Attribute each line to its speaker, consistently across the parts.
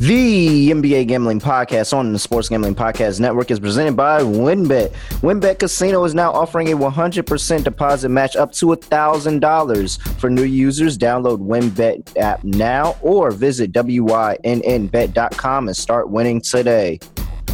Speaker 1: The NBA Gambling Podcast on the Sports Gambling Podcast Network is presented by WynnBET. WynnBET Casino is now offering a 100% deposit match up to $1,000 for new users. Download WynnBET app now or visit WYNNBet.com and start winning today.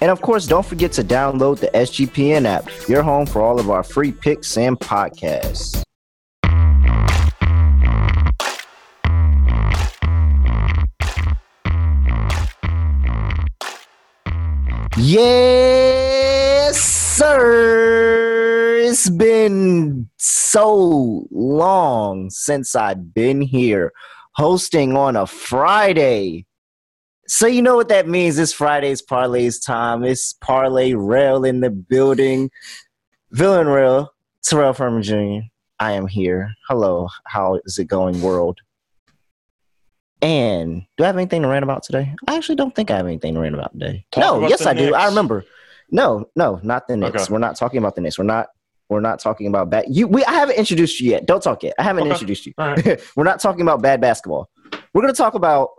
Speaker 1: And of course, don't forget to download the SGPN app, your home for all of our free picks and podcasts. Yes, sir. It's been so long since I've been here hosting on a Friday. So you know what that means. It's Friday's Parlays time. It's Parlay Rail in the building. Villain Rail, Terrell Furman Jr. I am here. Hello. How is it going, world? And do I have anything to rant about today? I actually don't think I have anything to rant about today.
Speaker 2: Talk
Speaker 1: no,
Speaker 2: about
Speaker 1: yes I do. I remember. No, no, not the Knicks.
Speaker 2: Okay.
Speaker 1: We're not talking about the Knicks. We're not. We're not talking about bad. You, we. I haven't introduced you yet. Don't talk yet. I haven't
Speaker 2: Okay.
Speaker 1: introduced you.
Speaker 2: Right.
Speaker 1: We're not talking about bad basketball. We're going to talk about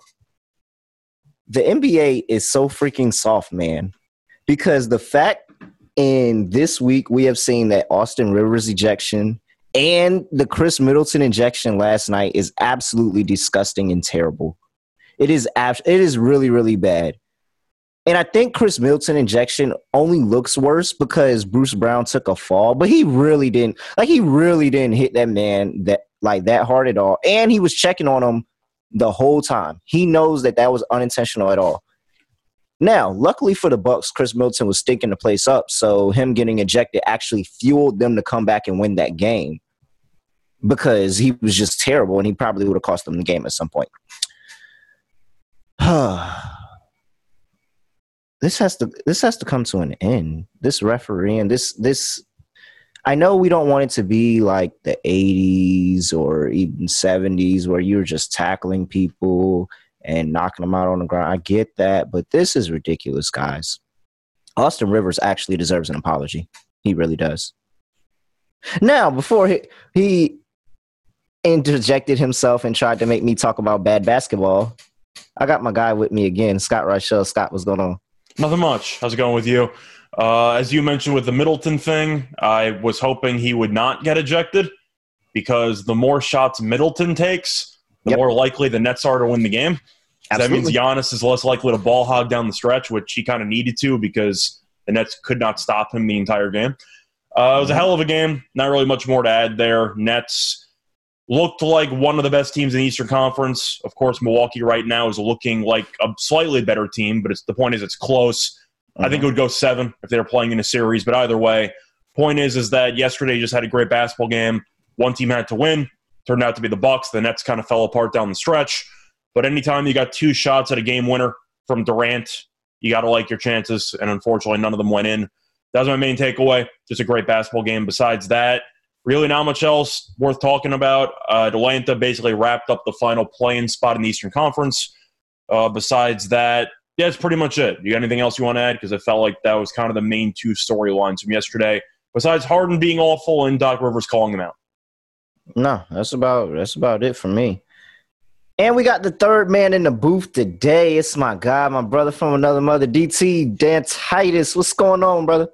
Speaker 1: the NBA is so freaking soft, man. Because the fact in this week we have seen that Austin Rivers ejection and the Khris Middleton injection last night is absolutely disgusting and terrible. It is abs- it is really really bad. And I think Khris Middleton injection only looks worse because Bruce Brown took a fall, but he really didn't like he really didn't hit that man that like that hard at all. And he was checking on him the whole time. He knows that that was unintentional at all. Now, luckily for the Bucks, Khris Middleton was stinking the place up, so him getting ejected actually fueled them to come back and win that game because he was just terrible and he probably would have cost them the game at some point. this has to this has to come to an end. This referee and this this I know we don't want it to be like the 80s or even 70s where you're just tackling people and knocking them out on the ground. I get that, but this is ridiculous, guys. Austin Rivers actually deserves an apology. He really does. Now, before he, he interjected himself and tried to make me talk about bad basketball, I got my guy with me again, Scott Rochelle. Scott, what's going on?
Speaker 2: Nothing much. How's it going with you? Uh, as you mentioned with the Middleton thing, I was hoping he would not get ejected because the more shots Middleton takes, the
Speaker 1: Yep.
Speaker 2: more likely the Nets are to win the game. That means Giannis is less likely to ball hog down the stretch, which he kind of needed to because the Nets could not stop him the entire game. Uh, it was a hell of a game. Not really much more to add there. Nets looked like one of the best teams in the Eastern Conference. Of course, Milwaukee right now is looking like a slightly better team, but it's the point is it's close. I think it would go seven if they were playing in a series. But either way, point is is that yesterday just had a great basketball game. One team had to win. Turned out to be the Bucks. The Nets kind of fell apart down the stretch. But anytime you got two shots at a game winner from Durant, you got to like your chances. And unfortunately, none of them went in. That was my main takeaway. Just a great basketball game. Besides that, really not much else worth talking about. Uh, Atlanta basically wrapped up the final play-in spot in the Eastern Conference. Uh, besides that, yeah, that's pretty much it. You got anything else you want to add? Because I felt like that was kind of the main two storylines from yesterday. Besides Harden being awful and Doc Rivers calling him out.
Speaker 1: No, that's about that's about it for me. And we got the third man in the booth today. It's my guy, my brother from another mother, DT Dan Titus. What's going on, brother?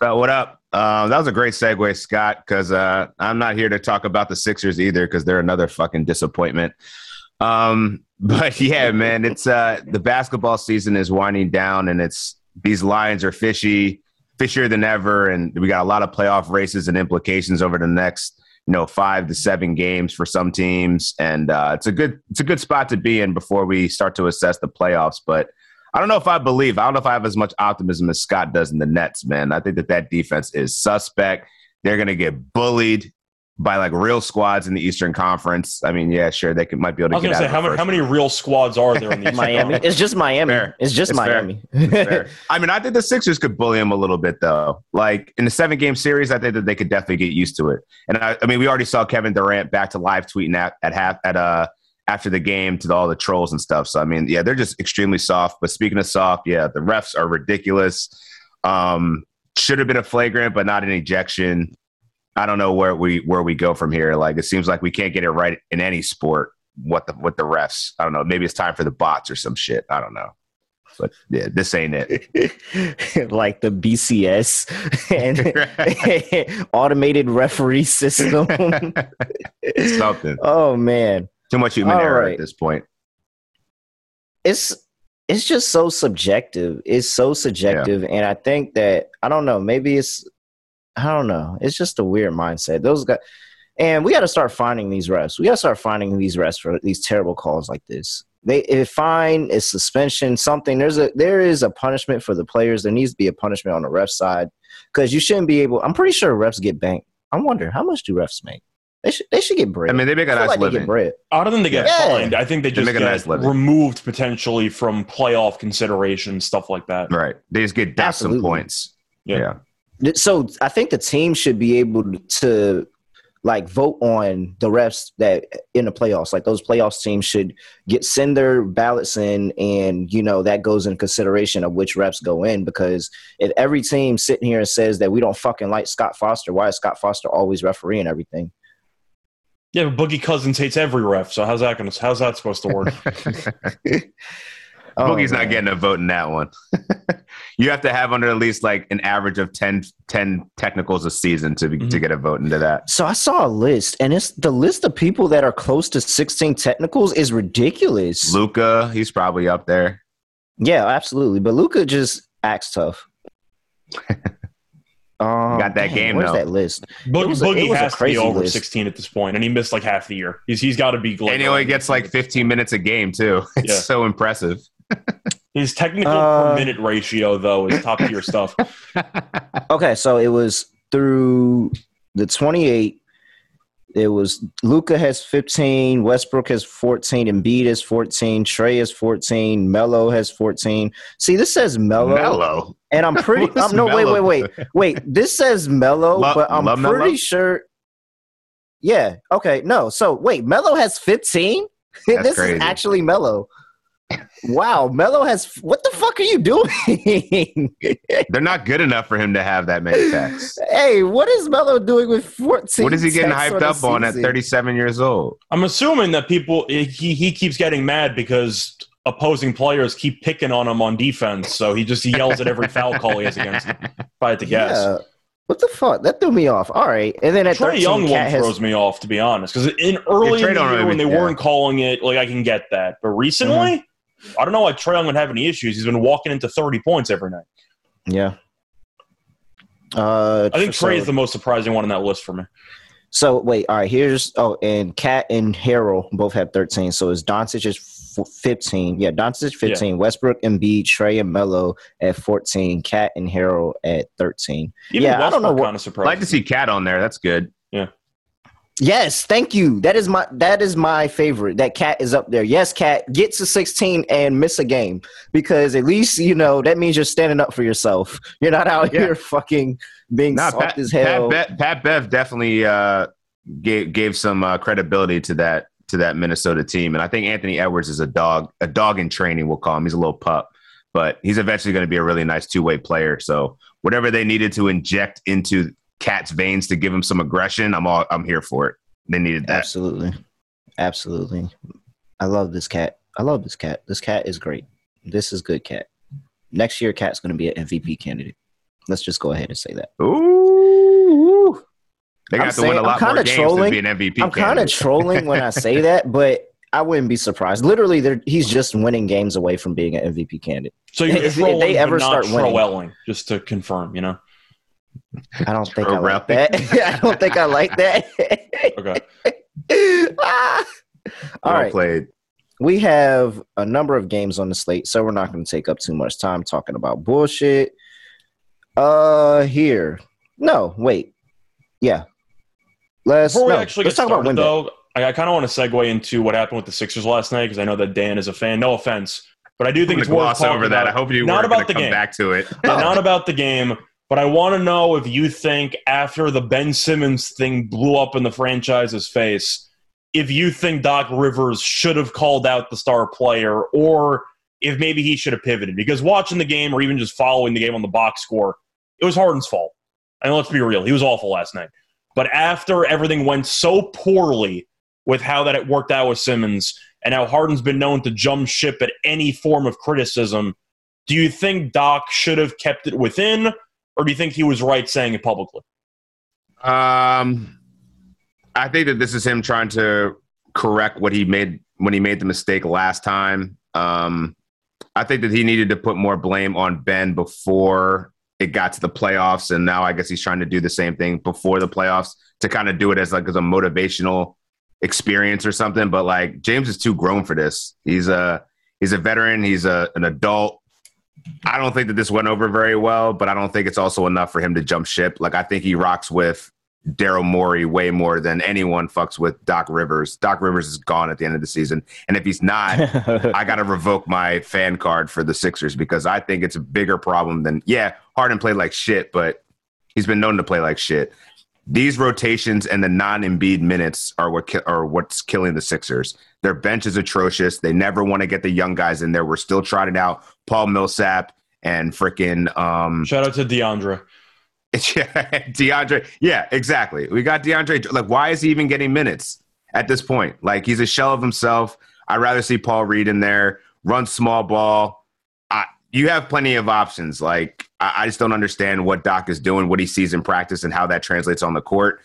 Speaker 3: Uh, what up? Um, that was a great segue, Scott, because uh, I'm not here to talk about the Sixers either because they're another fucking disappointment. Um, but yeah, man, it's uh, the basketball season is winding down, and it's these lines are fishy, fishier than ever, and we got a lot of playoff races and implications over the next, you know, five to seven games for some teams, and uh, it's a good it's a good spot to be in before we start to assess the playoffs, but. I don't know if I believe. I don't know if I have as much optimism as Scott does in the Nets, man. I think that that defense is suspect. They're going to get bullied. By like real squads in the Eastern Conference. I mean, yeah, sure, they could might be able to
Speaker 2: I was
Speaker 3: get
Speaker 2: going
Speaker 3: out
Speaker 2: to say
Speaker 3: of
Speaker 2: how
Speaker 3: the
Speaker 2: many how many real squads are there in the
Speaker 1: Miami. It's just Miami.
Speaker 3: Fair.
Speaker 1: It's just
Speaker 3: It's.
Speaker 1: Miami.
Speaker 3: Fair. I mean, I think the Sixers could bully him a little bit, though. Like in the seven game series, I think that they could definitely get used to it. And I, I mean, we already saw Kevin Durant back to live tweeting at at half at uh after the game to all the trolls and stuff. So I mean, yeah, they're just extremely soft. But speaking of soft, yeah, the refs are ridiculous. Um, should have been a flagrant, but not an ejection. I don't know where we where we go from here. Like it seems like we can't get it right in any sport. What the what the refs? I don't know. Maybe it's time for the bots or some shit. I don't know. But yeah, this ain't it.
Speaker 1: like the BCS and automated referee system.
Speaker 3: Something.
Speaker 1: oh man,
Speaker 3: Too much human
Speaker 1: All
Speaker 3: error
Speaker 1: right.
Speaker 3: at this point.
Speaker 1: it's it's just so subjective. It's so subjective, and I think that I don't know. Maybe it's I don't know. It's just a weird mindset. Those guys, and we got to start finding these refs. We got to start finding these refs for these terrible calls like this. They if fine, it's suspension, something. There's a there is a punishment for the players. There needs to be a punishment on the ref side because you shouldn't be able. I'm pretty sure refs get banked. I wonder how much do refs make? They should they should get bread.
Speaker 3: I mean, they make a
Speaker 1: I feel
Speaker 3: nice
Speaker 1: like they
Speaker 3: living.
Speaker 1: get bread.
Speaker 2: Other than they get
Speaker 1: Yeah.
Speaker 2: fined, I think they
Speaker 3: They
Speaker 2: just
Speaker 3: make a
Speaker 2: get
Speaker 3: nice
Speaker 2: removed potentially from playoff consideration, stuff like that.
Speaker 3: Right. They just get docked some points.
Speaker 2: Yeah.
Speaker 3: Yeah.
Speaker 1: So I think the team should be able to like vote on the refs that in the playoffs. Like those playoffs teams should get send their ballots in, and you know that goes in consideration of which refs go in. Because if every team sitting here and says that we don't fucking like Scott Foster, why is Scott Foster always refereeing everything?
Speaker 2: Yeah, but Boogie Cousins hates every ref, so how's that going to how's that supposed to work?
Speaker 1: Oh,
Speaker 3: Boogie's not getting a vote in that one. you have to have under at least like an average of 10, 10 technicals a season to be, to
Speaker 2: Mhm.
Speaker 3: get a vote into that.
Speaker 1: So I saw a list, and it's the list of people that are close to 16 technicals is ridiculous.
Speaker 3: Luka, he's probably up there.
Speaker 1: Yeah, absolutely. But Luka just acts tough. Um,
Speaker 3: Got that
Speaker 1: dang,
Speaker 3: game,
Speaker 1: Where's
Speaker 3: though.
Speaker 1: that list?
Speaker 2: Bo-
Speaker 1: It was a- it
Speaker 2: Boogie
Speaker 1: was a
Speaker 2: has to be over
Speaker 1: list.
Speaker 2: 16 at this point, and he missed like half the year. He's he's got to be. Like,
Speaker 3: and he only gets like 15 minutes a game, too. It's
Speaker 2: Yeah.
Speaker 3: so impressive.
Speaker 2: His technical
Speaker 1: Uh,
Speaker 2: per minute ratio though is top tier stuff.
Speaker 1: Okay, so it was through the 28. It was Luka has 15, Westbrook has 14, Embiid has 14, Trey has 14, Melo has 14. See, this says Melo,
Speaker 3: Mellow.
Speaker 1: and I'm pretty.
Speaker 3: What's
Speaker 1: I'm, no, wait, wait, wait, wait. This says Melo,
Speaker 3: La-
Speaker 1: but I'm
Speaker 3: La
Speaker 1: pretty
Speaker 3: Melo?
Speaker 1: sure. Yeah. Okay. No. So wait, Melo has 15. This
Speaker 3: crazy.
Speaker 1: is actually Melo. Wow, Melo has. What the fuck are you doing?
Speaker 3: They're not good enough for him to have that many texts.
Speaker 1: hey, what is Melo doing with 14?
Speaker 3: What is he getting hyped
Speaker 1: the
Speaker 3: up on at 37 years old?
Speaker 2: I'm assuming that people he he keeps getting mad because opposing players keep picking on him on defense, so he just yells at every foul call he has against him. If I had to guess.
Speaker 1: Yeah. What the fuck? That threw me off. All right, and then at
Speaker 2: Trey
Speaker 1: 13,
Speaker 2: Young one
Speaker 1: Cat has,
Speaker 2: throws me off, to be honest, because in early
Speaker 3: Trey
Speaker 2: in the year when they
Speaker 3: yeah.
Speaker 2: weren't calling it, like I can get that, but recently,
Speaker 3: Mm-hmm.
Speaker 2: I don't know why Trey Young would have any issues. He's been walking into 30 points every night.
Speaker 1: yeah. Uh,
Speaker 2: I think
Speaker 1: so,
Speaker 2: Trey is the most surprising one on that list for me.
Speaker 1: So wait, all right. Here's oh, and Cat and Harrell both have 13. So it's Doncic is f- 15. Yeah, Doncic 15. Westbrook, and Embiid, Trey, and Melo at 14. Cat and Harrell at 13.
Speaker 2: Even
Speaker 1: Yeah, I don't know
Speaker 2: Westbrook
Speaker 1: what-
Speaker 2: kind of
Speaker 3: I'd
Speaker 2: surprised.
Speaker 3: like to see Cat on there. That's good.
Speaker 1: Yes, thank you. That is my that is my favorite. That Cat is up there. Yes, Cat get to 16 and miss a game because at least you know that means you're standing up for yourself. You're not out
Speaker 3: Yeah.
Speaker 1: here fucking being
Speaker 3: Nah,
Speaker 1: soft
Speaker 3: Pat,
Speaker 1: as hell.
Speaker 3: Pat, Be- Pat Bev definitely uh, gave gave some uh, credibility to that to that Minnesota team, and I think Anthony Edwards is a dog a dog in training. We'll call him. He's a little pup, but he's eventually going to be a really nice two way player. So whatever they needed to inject into Cat's veins to give him some aggression, I'm all I'm here for it. They needed that.
Speaker 1: Absolutely. Absolutely. I love this cat. I love this cat. This cat is great. This is good cat. Next year, Cat's going to be an MVP candidate. Let's just go ahead and say that.
Speaker 3: Ooh. They got
Speaker 1: I'm
Speaker 3: gonna have to win a lot more games
Speaker 1: trolling.
Speaker 3: to be an MVP.
Speaker 1: I'm kind of trolling when I say that, but I wouldn't be surprised. Literally, they're- he's just winning games away from being an MVP candidate.
Speaker 2: so you're
Speaker 1: if- if they ever
Speaker 2: not
Speaker 1: start winning.
Speaker 2: just to confirm, you know?
Speaker 1: I don't think I like that. I don't think I like that.
Speaker 2: Okay.
Speaker 1: Ah. All
Speaker 3: well
Speaker 1: right.
Speaker 3: played.
Speaker 1: we have a number of games on the slate, so we're not going to take up too much time talking about bullshit. Uh, here, no, wait, yeah, Let's,
Speaker 2: Before we
Speaker 1: no,
Speaker 2: actually
Speaker 1: let's
Speaker 2: get
Speaker 1: talk about
Speaker 2: started,
Speaker 1: Windbag.
Speaker 2: though, I, I kind of want to segue into what happened with the Sixers last night because I know that Dan is a fan. No offense, but I do
Speaker 3: I'm
Speaker 2: think it's worth
Speaker 3: gloss
Speaker 2: talking
Speaker 3: over that. I hope you
Speaker 2: Not
Speaker 3: weren't
Speaker 2: about
Speaker 3: gonna
Speaker 2: the
Speaker 3: come
Speaker 2: game.
Speaker 3: back to it.
Speaker 2: Yeah, not about the game, but I want to know if you think after the Ben Simmons thing blew up in the franchise's face, if you think Doc Rivers should have called out the star player or if maybe he should have pivoted. Because watching the game or even just following the game on the box score, it was Harden's fault. And let's be real, he was awful last night. But after everything went so poorly with how that it worked out with Simmons and how Harden's been known to jump ship at any form of criticism, do you think Doc should have kept it within, or do you think he was right saying it publicly?
Speaker 3: Um, I think that this is him trying to correct what he made when he made the mistake last time. Um, I think that he needed to put more blame on Ben before it got to the playoffs, and now I guess he's trying to do the same thing before the playoffs to kind of do it as like as a motivational experience or something. But like James is too grown for this. He's a he's a veteran. He's a an adult. I don't think that this went over very well, but I don't think it's also enough for him to jump ship. Like I think he rocks with Daryl Morey way more than anyone fucks with Doc Rivers. Doc Rivers is gone at the end of the season, and if he's not, I got to revoke my fan card for the Sixers because I think it's a bigger problem than yeah. Harden played like shit, but he's been known to play like shit. These rotations and the non-Embiid minutes are what ki- are what's killing the Sixers. Their bench is atrocious. They never want to get the young guys in there. We're still trotting out Paul Millsap and freaking um,
Speaker 2: Shout out to DeAndre.
Speaker 3: DeAndre. Yeah, exactly. We got DeAndre. Like, why is he even getting minutes at this point? Like, he's a shell of himself. I'd rather see Paul Reed in there, run small ball. I, you have plenty of options. Like, I, I just don't understand what Doc is doing, what he sees in practice, and how that translates on the court.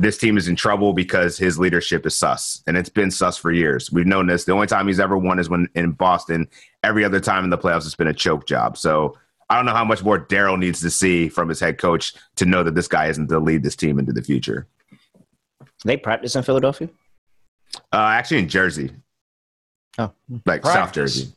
Speaker 3: This team is in trouble because his leadership is sus, and it's been sus for years. We've known this. The only time he's ever won is when in Boston. Every other time in the playoffs, it's been a choke job. So I don't know how much more Daryl needs to see from his head coach to know that this guy isn't to lead this team into the future.
Speaker 1: they practice in Philadelphia.
Speaker 3: Uh, actually, in Jersey,
Speaker 1: Oh,
Speaker 3: like South Jersey.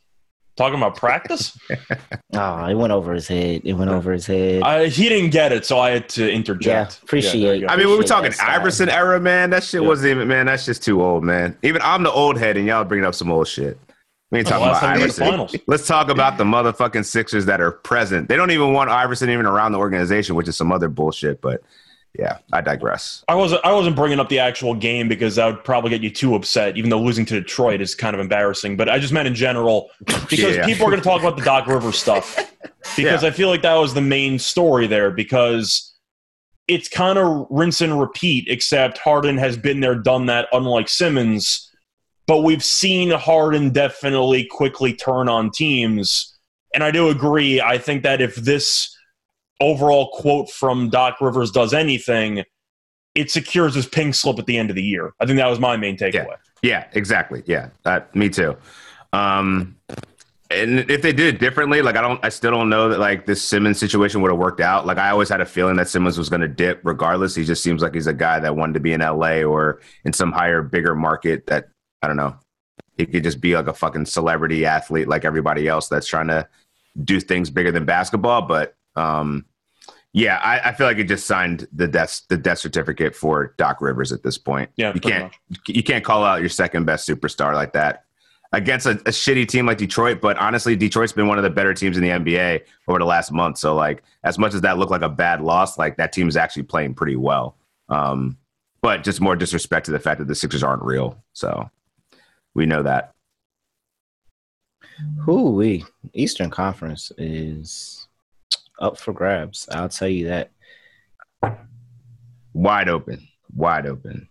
Speaker 2: Talking about practice?
Speaker 1: oh, it went over his head. It went over his head.
Speaker 2: I, he didn't get it, so I had to
Speaker 1: yeah,
Speaker 2: interject.
Speaker 1: appreciate.
Speaker 2: there you go.
Speaker 3: I mean, we were talking
Speaker 1: that, Scott.
Speaker 3: Iverson era, man. That shit
Speaker 2: Yeah.
Speaker 3: wasn't even, man. That's just too old, man. Even I'm the old head, and y'all bringing up some old shit. We ain't talking about
Speaker 2: time we made the
Speaker 3: Iverson. Let's talk about the motherfucking Sixers that are present. They don't even want Iverson even around the organization, which is some other bullshit. But yeah, I digress.
Speaker 2: I wasn't. I wasn't bringing up the actual game because that would probably get you too upset. Even though losing to Detroit is kind of embarrassing, but I just meant in general because
Speaker 3: Yeah.
Speaker 2: people are going to talk about the Doc Rivers stuff because
Speaker 3: Yeah.
Speaker 2: I feel like that was the main story there because it's kind of rinse and repeat. Except Harden has been there, done that. Unlike Simmons, but we've seen Harden definitely quickly turn on teams, and I do agree. I think that if this overall quote from Doc Rivers does anything, it secures his pink slip at the end of the year. I think that was my main takeaway.
Speaker 3: Yeah, exactly. Yeah, that, me too. Um, and if they did it differently, like I don't, I still don't know that like this Simmons situation would have worked out. Like I always had a feeling that Simmons was going to dip regardless. He just seems like he's a guy that wanted to be in LA or in some higher, bigger market that I don't know. He could just be like a fucking celebrity athlete like everybody else that's trying to do things bigger than basketball. But um, yeah, I, I feel like it just signed the death the death certificate for Doc Rivers at this point.
Speaker 2: Yeah,
Speaker 3: you can't
Speaker 2: much.
Speaker 3: you can't call out your second best superstar like that against a, a shitty team like Detroit. But honestly, Detroit's been one of the better teams in the NBA over the last month. So like, as much as that looked like a bad loss, like that team is actually playing pretty well. Um, but just more disrespect to the fact that the Sixers aren't real. So we know that.
Speaker 1: Who we Eastern Conference is up for grabs. I'll tell you that.
Speaker 3: Wide open, wide open.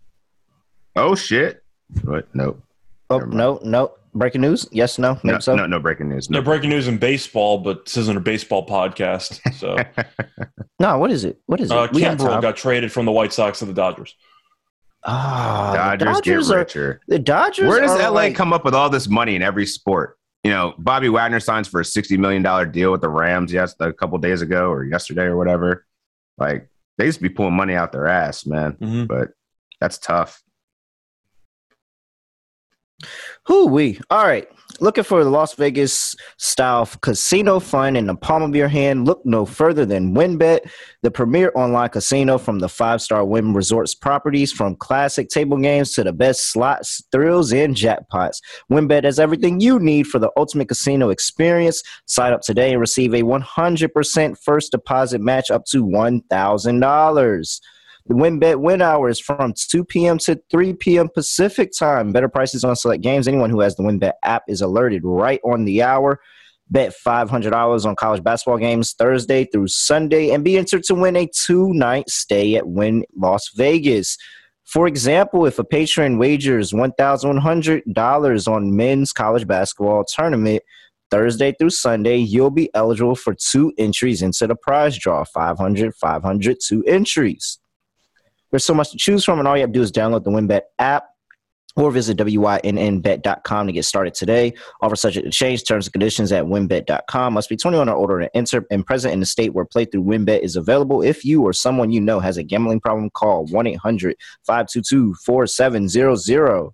Speaker 3: Oh shit! What? Nope.
Speaker 1: Oh no, no. Breaking news? Yes, no,
Speaker 3: No,
Speaker 1: so.
Speaker 3: no, no breaking news.
Speaker 2: No
Speaker 3: No.
Speaker 2: breaking news in baseball, but this isn't a baseball podcast. So
Speaker 1: No, what is it? What is it?
Speaker 2: uh,
Speaker 1: We got
Speaker 2: got traded from the White Sox to the Dodgers.
Speaker 1: Ah, the
Speaker 3: Dodgers,
Speaker 1: Dodgers
Speaker 3: get
Speaker 1: are
Speaker 3: richer.
Speaker 1: the Dodgers.
Speaker 3: Where does
Speaker 1: are
Speaker 3: LA
Speaker 1: like-
Speaker 3: come up with all this money in every sport? You know, Bobby Wagner signs for a sixty million dollar deal with the Rams. Yes, a couple days ago or yesterday or whatever. Like they used to be pulling money out their ass, man.
Speaker 2: Mhm.
Speaker 3: But that's tough.
Speaker 1: Who we? All right. Looking for the Las Vegas style casino fun in the palm of your hand? Look no further than WynnBET, the premier online casino from the five star Wynn Resorts properties, from classic table games to the best slots, thrills, and jackpots. WynnBET has everything you need for the ultimate casino experience. Sign up today and receive a 100% first deposit match up to $1,000. The WynnBET win hour is from 2 p.m. to 3 p.m. Pacific time. Better prices on select games. Anyone who has the WynnBET app is alerted right on the hour. Bet $500 on college basketball games Thursday through Sunday and be entered to win a two night stay at Wynn Las Vegas. For example, if a patron wagers $1,100 on men's college basketball tournament Thursday through Sunday, you'll be eligible for two entries into the prize draw 500, 500, two entries. There's so much to choose from, and all you have to do is download the WynnBET app or visit wynnbet.com to get started today. Offer subject to change terms and conditions at wynnbet.com. Must be 21 or older and enter and present in the state where playthrough wynnbet is available. If you or someone you know has a gambling problem, call 1-800-522-4700.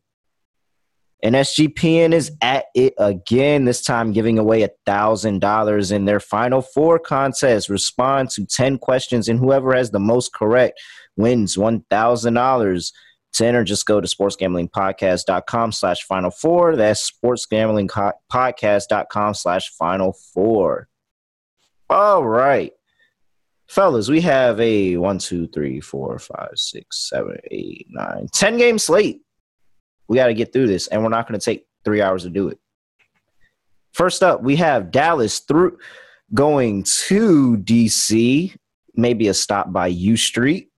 Speaker 1: And SGPN is at it again, this time giving away a $1,000 in their final four contest. Respond to 10 questions, and whoever has the most correct wins $1,000. To enter, just go to sportsgamblingpodcast.com slash final four. That's sportsgamblingpodcast.com slash final four. All right. Fellas, we have a one, two, three, four, five, six, seven, eight, nine, ten game slate. We got to get through this, and we're not going to take three hours to do it. First up, we have Dallas through going to DC, maybe a stop by U Street.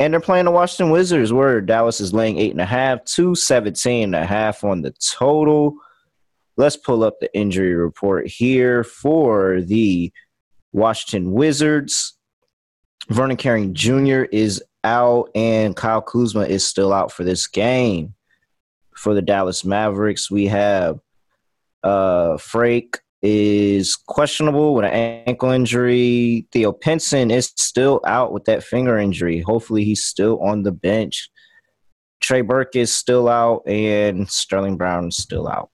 Speaker 1: And they're playing the Washington Wizards, where Dallas is laying eight and a half, two seventeen and a half on the total. Let's pull up the injury report here for the Washington Wizards. Vernon Carey Jr. is out, and Kyle Kuzma is still out for this game. For the Dallas Mavericks, we have uh Freak, is questionable with an ankle injury. Theo Pinson is still out with that finger injury. Hopefully, he's still on the bench. Trey Burke is still out, and Sterling Brown is still out.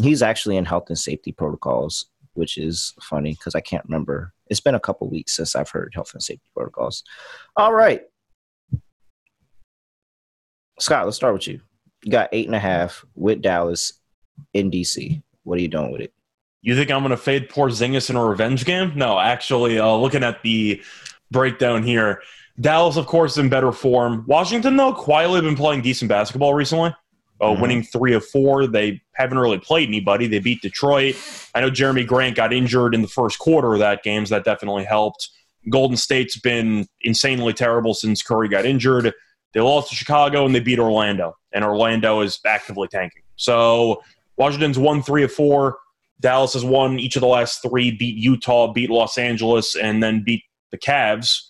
Speaker 1: He's actually in health and safety protocols, which is funny because I can't remember. It's been a couple weeks since I've heard health and safety protocols. All right. Scott, let's start with you. You got eight and a half with Dallas in DC. What are you doing with it?
Speaker 2: You think I'm going to fade Porzingis in a revenge game? No, actually, uh, looking at the breakdown here, Dallas, of course, in better form. Washington, though, quietly been playing decent basketball recently. Uh, mm-hmm. Winning three of four. They haven't really played anybody. They beat Detroit. I know Jerami Grant got injured in the first quarter of that game, so that definitely helped. Golden State's been insanely terrible since Curry got injured. They lost to Chicago and they beat Orlando, and Orlando is actively tanking. So Washington's won three of four. Dallas has won each of the last three, beat Utah, beat Los Angeles, and then beat the Cavs.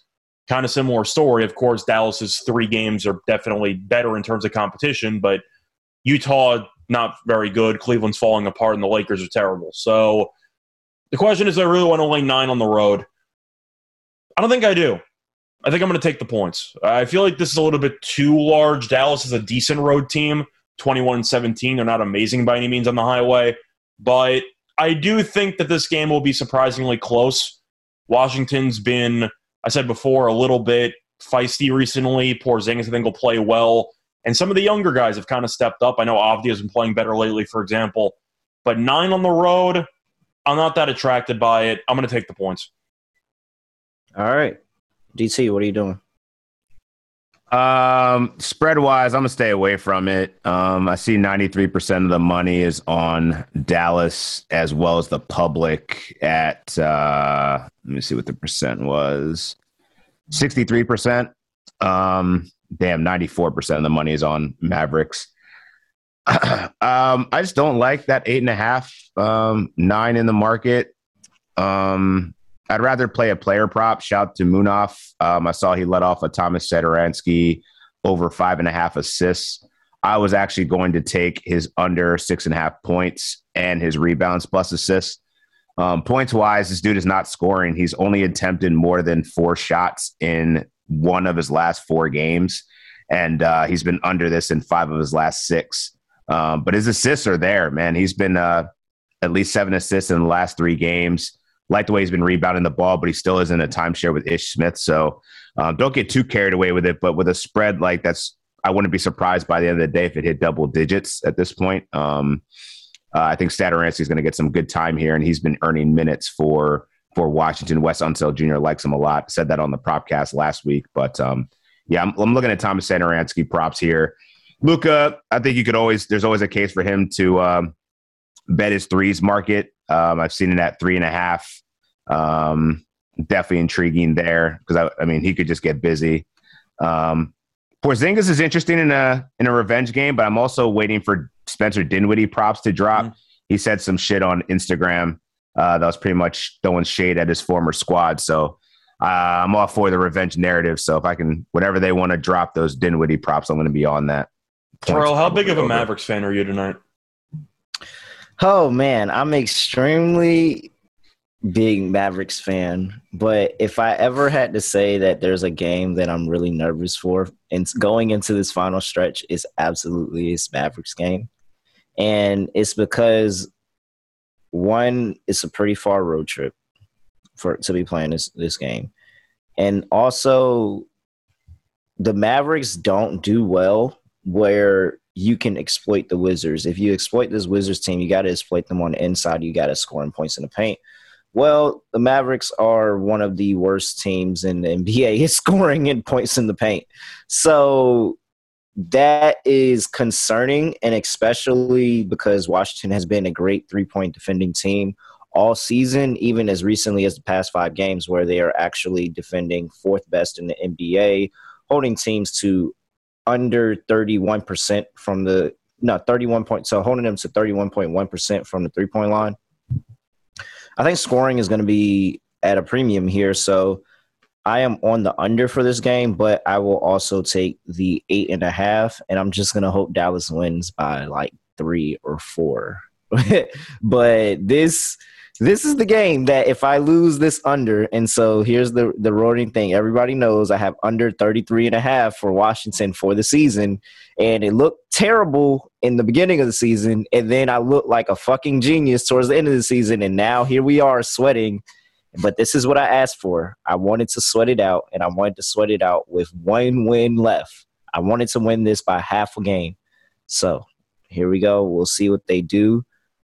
Speaker 2: Kind of similar story. Of course, Dallas's three games are definitely better in terms of competition, but Utah, not very good. Cleveland's falling apart, and the Lakers are terrible. So the question is, I really want to lay nine on the road. I don't think I do. I think I'm going to take the points. I feel like this is a little bit too large. Dallas is a decent road team, 21 and 17. They're not amazing by any means on the highway, but I do think that this game will be surprisingly close. Washington's been, I said before, a little bit feisty recently. Porzingis, I think, will play well. And some of the younger guys have kind of stepped up. I know Avdija has been playing better lately, for example. But nine on the road, I'm not that attracted by it. I'm going to take the points.
Speaker 1: All right. DC, what are you doing?
Speaker 3: Um, spread wise, I'm gonna stay away from it. Um, I see 93% of the money is on Dallas as well as the public at uh let me see what the percent was. 63%. Um, damn, 94% of the money is on Mavericks. um, I just don't like that eight and a half, um, nine in the market. Um, I'd rather play a player prop. Shout to Munaf. Um, I saw he let off a Thomas Satoransky over five and a half assists. I was actually going to take his under six and a half points and his rebounds plus assists. Um, points wise, this dude is not scoring. He's only attempted more than four shots in one of his last four games, and uh, he's been under this in five of his last six. Um, but his assists are there, man. He's been uh, at least seven assists in the last three games. Like the way he's been rebounding the ball, but he still is in a timeshare with Ish Smith. So um, don't get too carried away with it. But with a spread like that's, I wouldn't be surprised by the end of the day if it hit double digits at this point. Um, uh, I think Satoransky is going to get some good time here, and he's been earning minutes for for Washington. Wes Unseld Jr. likes him a lot. Said that on the propcast last week, but um, yeah, I'm, I'm, looking at Thomas Satoransky props here. Luka, I think you could always there's always a case for him to um, bet his threes market. Um, I've seen it at three and a half. Um, definitely intriguing there because I, I, mean he could just get busy. Um, Porzingis is interesting in a in a revenge game, but I'm also waiting for Spencer Dinwiddie props to drop. Mm-hmm. He said some shit on Instagram uh, that was pretty much throwing shade at his former squad. So uh, I'm all for the revenge narrative. So if I can, whatever they want to drop those Dinwiddie props, I'm going to be on that.
Speaker 2: Terrell, how big of a Mavericks fan are you tonight?
Speaker 1: Oh man, I'm extremely big Mavericks fan, but if I ever had to say that there's a game that I'm really nervous for, and going into this final stretch is absolutely this Mavericks game, and it's because one, it's a pretty far road trip for to be playing this this game, and also the Mavericks don't do well where you can exploit the Wizards. If you exploit this Wizards team, you got to exploit them on the inside. You got to score in points in the paint. Well, the Mavericks are one of the worst teams in the NBA at scoring in points in the paint. So that is concerning, and especially because Washington has been a great three point defending team all season, even as recently as the past five games, where they are actually defending fourth best in the NBA, holding teams to under 31% from the no 31 point so holding them to 31.1% from the three point line. I think scoring is going to be at a premium here so i am on the under for this game but i will also take the eight and a half and i'm just going to hope dallas wins by like three or four. But this this is the game that if I lose this under, and so here's the the roaring thing. Everybody knows I have under 33 and a half for Washington for the season, and it looked terrible in the beginning of the season, and then I looked like a fucking genius towards the end of the season, and now here we are sweating. But this is what I asked for. I wanted to sweat it out, and I wanted to sweat it out with one win left. I wanted to win this by half a game. So here we go. We'll see what they do.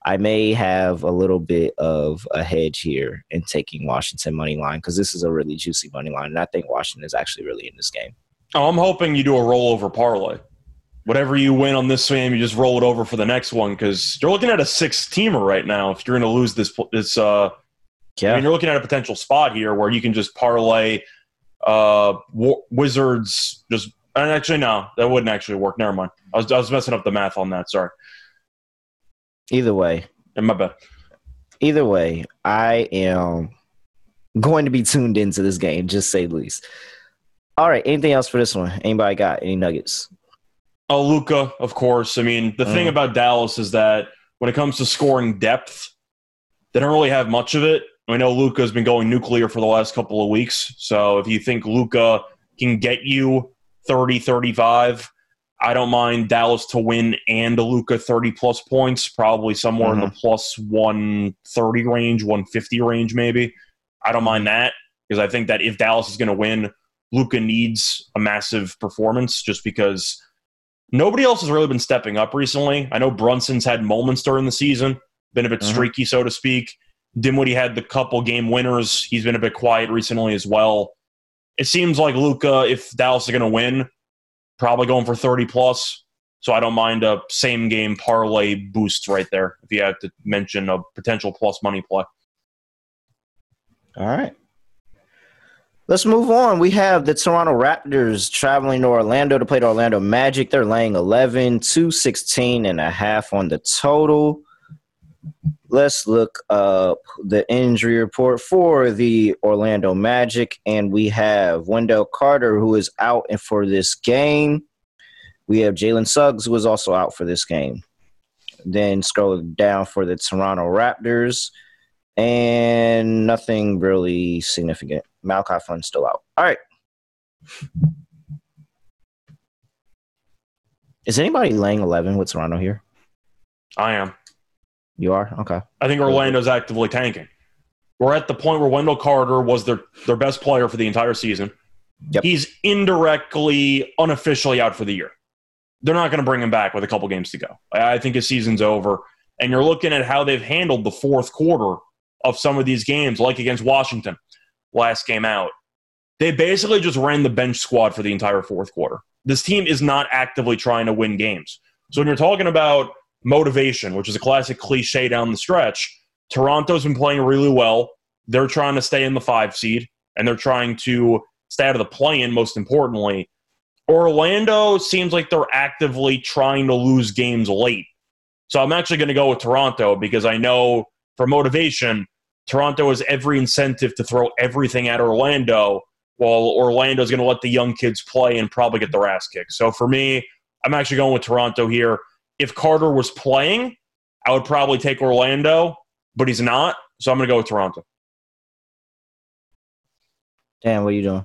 Speaker 1: I may have a little bit of a hedge here in taking Washington money line because this is a really juicy money line, and I think Washington is actually really in this game.
Speaker 2: Oh, I'm hoping you do a rollover parlay. Whatever you win on this game, you just roll it over for the next one because you're looking at a six teamer right now. If you're going to lose this, this, uh, yeah, I mean, you're looking at a potential spot here where you can just parlay uh, Wizards. Just and actually, no, that wouldn't actually work. Never mind. I was, I was messing up the math on that. Sorry.
Speaker 1: Either way,
Speaker 2: and my bad.
Speaker 1: Either way, I am going to be tuned into this game, just say the least. All right, anything else for this one? Anybody got any nuggets?
Speaker 2: Oh, Luka, of course. I mean, the mm. thing about Dallas is that when it comes to scoring depth, they don't really have much of it. I know Luka has been going nuclear for the last couple of weeks. So if you think Luka can get you 30, 35, I don't mind Dallas to win and a Luka 30 plus points, probably somewhere mm-hmm. in the mm-hmm. plus 130 range, 150 range, maybe. I don't mind that because I think that if Dallas is going to win, Luka needs a massive performance just because nobody else has really been stepping up recently. I know Brunson's had moments during the season, been a bit mm-hmm. streaky, so to speak. Dinwiddie had the couple game winners. He's been a bit quiet recently as well. It seems like Luka, if Dallas is going to win, probably going for 30 plus. So I don't mind a same game parlay boost right there if you have to mention a potential plus money play.
Speaker 1: All right. Let's move on. We have the Toronto Raptors traveling to Orlando to play the Orlando Magic. They're laying 11, 216 and a half on the total. Let's look up the injury report for the Orlando Magic. And we have Wendell Carter, who is out for this game. We have Jalen Suggs, who is also out for this game. Then scroll down for the Toronto Raptors. And nothing really significant. Malachi Flynn still out. All right. Is anybody laying 11 with Toronto here?
Speaker 2: I am.
Speaker 1: You are? Okay.
Speaker 2: I think Orlando's actively tanking. We're at the point where Wendell Carter was their, their best player for the entire season.
Speaker 1: Yep.
Speaker 2: He's indirectly, unofficially out for the year. They're not going to bring him back with a couple games to go. I I think his season's over. And you're looking at how they've handled the fourth quarter of some of these games, like against Washington last game out. They basically just ran the bench squad for the entire fourth quarter. This team is not actively trying to win games. So when you're talking about motivation, which is a classic cliche down the stretch, Toronto's been playing really well. They're trying to stay in the five seed, and they're trying to stay out of the play in, most importantly. Orlando seems like they're actively trying to lose games late. So I'm actually going to go with Toronto because I know for motivation, Toronto has every incentive to throw everything at Orlando, while Orlando's going to let the young kids play and probably get their ass kicked. So for me, I'm actually going with Toronto here. If Carter was playing, I would probably take Orlando, but he's not. So I'm going to go with Toronto.
Speaker 1: Dan, what are you doing?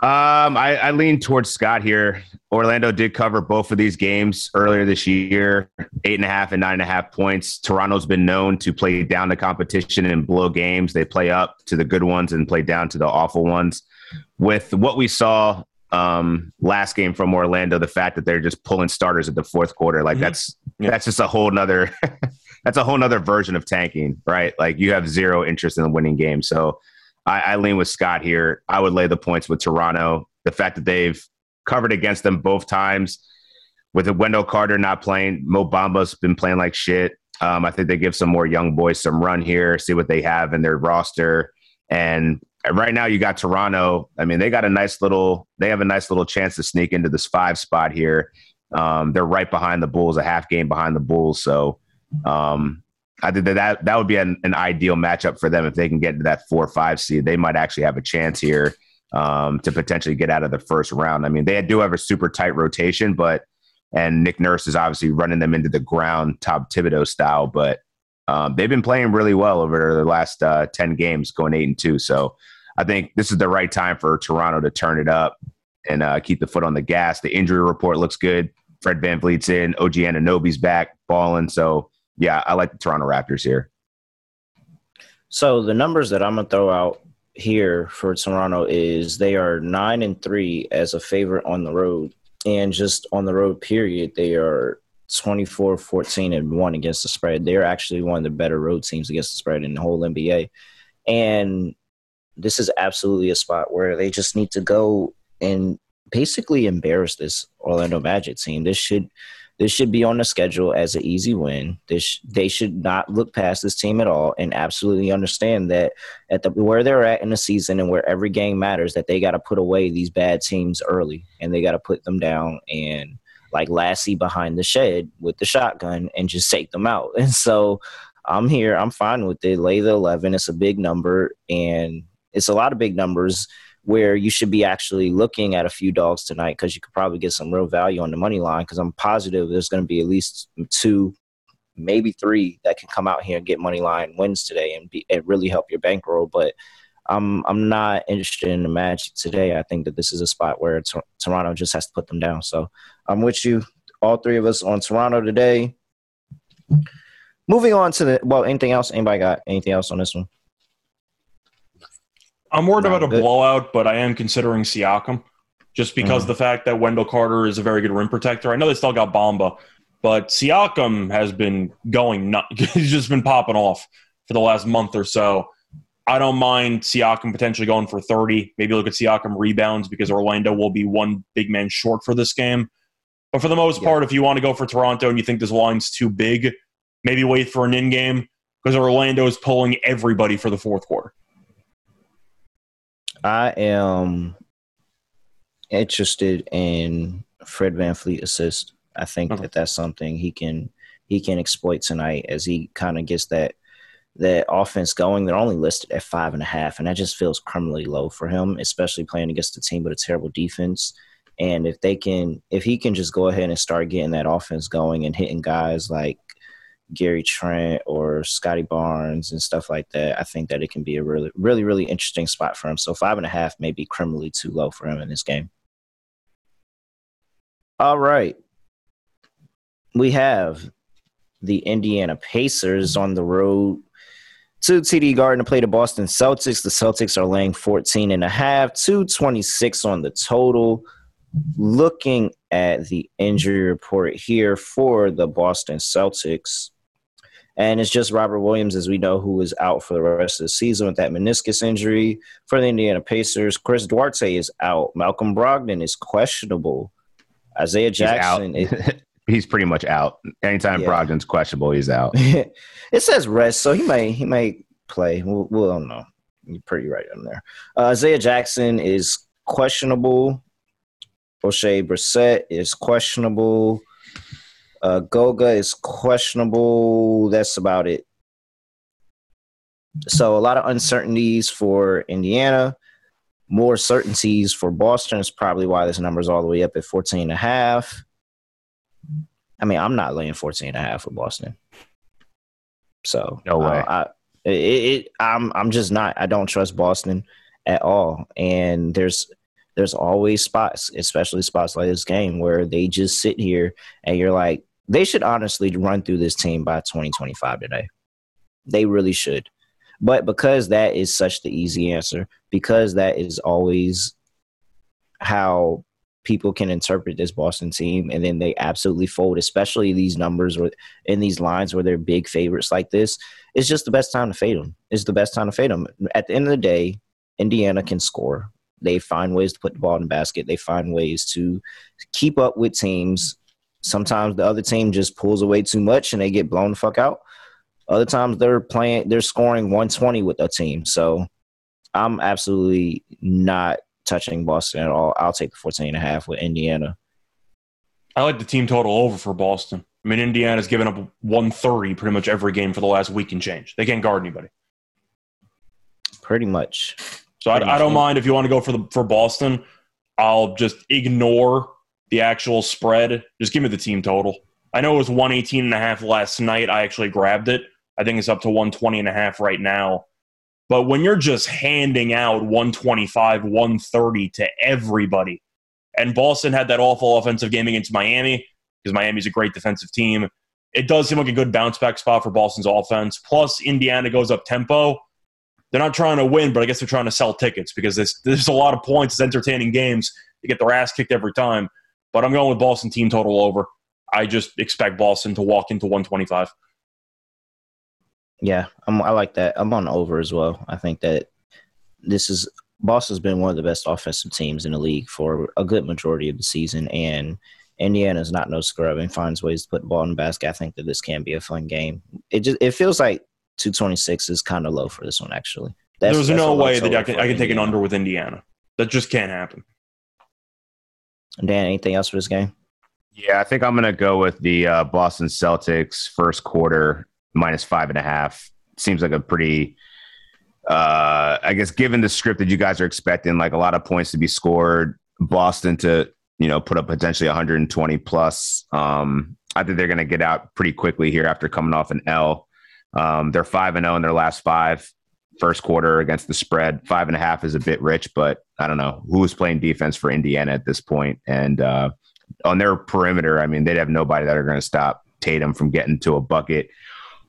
Speaker 3: Um, I, I lean towards Scott here. Orlando did cover both of these games earlier this year, eight and a half and nine and a half points. Toronto's been known to play down the competition and blow games. They play up to the good ones and play down to the awful ones. With what we saw um, last game from Orlando, the fact that they're just pulling starters at the fourth quarter, like
Speaker 2: Mhm.
Speaker 3: that's
Speaker 2: Yeah.
Speaker 3: that's just a whole nother that's a whole nother version of tanking, right? Like you have zero interest in the winning game. So I, I lean with Scott here. I would lay the points with Toronto. The fact that they've covered against them both times, with Wendell Carter not playing, Mo Bamba's been playing like shit. Um, I think they give some more young boys some run here, see what they have in their roster. And right now, you got Toronto. I mean, they got a nice little, they have a nice little chance to sneak into this five spot here. Um, they're right behind the Bulls, a half game behind the Bulls. So um, I think that, that that would be an, an ideal matchup for them if they can get into that four or five seed. They might actually have a chance here um, to potentially get out of the first round. I mean, they do have a super tight rotation, but and Nick Nurse is obviously running them into the ground, Tom Thibodeau style. But um, they've been playing really well over the last uh, ten games, going eight and two. So I think this is the right time for Toronto to turn it up and uh, keep the foot on the gas. The injury report looks good. Fred VanVleet's in. OG Anunoby's back, balling. So yeah, I like the Toronto Raptors here.
Speaker 1: So the numbers that I'm gonna throw out here for Toronto is they are nine and three as a favorite on the road, and just on the road period, they are 24, 14, and one against the spread. They're actually one of the better road teams against the spread in the whole NBA, and this is absolutely a spot where they just need to go and basically embarrass this Orlando Magic team. This should this should be on the schedule as an easy win. This they should not look past this team at all and absolutely understand that at the where they're at in the season and where every game matters, that they got to put away these bad teams early and they got to put them down and like Lassie behind the shed with the shotgun and just take them out. And so I'm here. I'm fine with it. Lay the eleven. It's a big number and it's a lot of big numbers where you should be actually looking at a few dogs tonight because you could probably get some real value on the money line because I'm positive there's going to be at least two, maybe three that can come out here and get money line wins today and, be, and really help your bankroll. But I'm I'm not interested in the match today. I think that this is a spot where Tor- Toronto just has to put them down. So I'm with you, all three of us on Toronto today. Moving on to the well, anything else? Anybody got anything else on this one?
Speaker 2: I'm worried
Speaker 1: No,
Speaker 2: about a
Speaker 1: good.
Speaker 2: blowout, but I am considering Siakam just because
Speaker 1: Mhm.
Speaker 2: the fact that Wendell Carter is a very good rim protector. I know they still got Bamba, but Siakam has been going nut. He's just been popping off for the last month or so. I don't mind Siakam potentially going for 30. Maybe look at Siakam rebounds because Orlando will be one big man short for this game. But for the most
Speaker 1: Yeah.
Speaker 2: part, if you want to go for Toronto and you think this line's too big, maybe wait for an in game because Orlando is pulling everybody for the fourth quarter.
Speaker 1: I am interested in Fred VanVleet assist. I think
Speaker 2: Okay.
Speaker 1: that that's something he can he can exploit tonight as he kind of gets that that offense going. They're only listed at five and a half, and that just feels criminally low for him, especially playing against a team with a terrible defense. And if they can, if he can just go ahead and start getting that offense going and hitting guys like Gary Trent or Scottie Barnes and stuff like that, I think that it can be a really, really, really interesting spot for him. So five and a half may be criminally too low for him in this game. All right. we have the Indiana Pacers on the road to TD Garden to play the Boston Celtics. The Celtics are laying 14 and a half, 226 on the total. Looking at the injury report here for the Boston Celtics, and it's just Robert Williams, as we know, who is out for the rest of the season with that meniscus injury. For the Indiana Pacers, Chris Duarte is out. Malcolm Brogdon is questionable. Isaiah Jackson
Speaker 3: is, he's pretty much out. Anytime yeah. Brogdon's questionable, he's out.
Speaker 1: it says rest, so he may he may play. We'll, we'll don't know. You're pretty right on there. Uh, Isaiah Jackson is questionable. Oshae Brissett is questionable. Uh, Goga is questionable. That's about it. So a lot of uncertainties for Indiana. More certainties for Boston is probably why this number is all the way up at 14 and a half. I mean, I'm not laying 14 and a half for Boston. So
Speaker 3: no way.
Speaker 1: Uh, I, it, it, I'm I'm just not. I don't trust Boston at all. And there's there's always spots, especially spots like this game, where they just sit here and you're like, they should honestly run through this team by 2025 today. They really should. But because that is such the easy answer, because that is always how people can interpret this Boston team, and then they absolutely fold, especially these numbers or in these lines where they're big favorites like this. It's just the best time to fade them. It's the best time to fade them. At the end of the day, Indiana can score. They find ways to put the ball in the basket. They find ways to keep up with teams. Sometimes the other team just pulls away too much and they get blown the fuck out. Other times they're playing, they're scoring 120 with a team. So I'm absolutely not touching Boston at all. I'll take the 14 and a half with Indiana.
Speaker 2: I like the team total over for Boston. I mean, Indiana's given up 130 pretty much every game for the last week and change. They can't guard anybody.
Speaker 1: Pretty much.
Speaker 2: So I, I, don't mind if you want to go for the for Boston. I'll just ignore the actual spread. Just give me the team total. I know it was 118 and a half last night. I actually grabbed it. I think it's up to 120 and a half right now. But when you're just handing out 125, 130 to everybody, and Boston had that awful offensive game against Miami because Miami's a great defensive team. It does seem like a good bounce back spot for Boston's offense. Plus, Indiana goes up tempo they're not trying to win, but I guess they're trying to sell tickets because there's, a lot of points. It's entertaining games. They get their ass kicked every time. But I'm going with Boston team total over. I just expect Boston to walk into 125.
Speaker 1: Yeah, I'm, I like that. I'm on over as well. I think that this is Boston's been one of the best offensive teams in the league for a good majority of the season, and Indiana's not no scrub and finds ways to put the ball in the basket. I think that this can be a fun game. It just it feels like 226 is kind of low for this one, actually.
Speaker 2: That's, There's that's no way that I can, I can take an under with Indiana. That just can't happen.
Speaker 1: Dan, anything else for this game?
Speaker 3: Yeah, I think I'm going to go with the uh, Boston Celtics first quarter minus five and a half. Seems like a pretty, uh, I guess, given the script that you guys are expecting, like a lot of points to be scored, Boston to you know put up potentially 120 plus. Um, I think they're going to get out pretty quickly here after coming off an L. Um, they're five and zero oh in their last five first quarter against the spread, five and a half is a bit rich, but I don't know who's playing defense for Indiana at this point. And uh, on their perimeter, I mean, they'd have nobody that are going to stop Tatum from getting to a bucket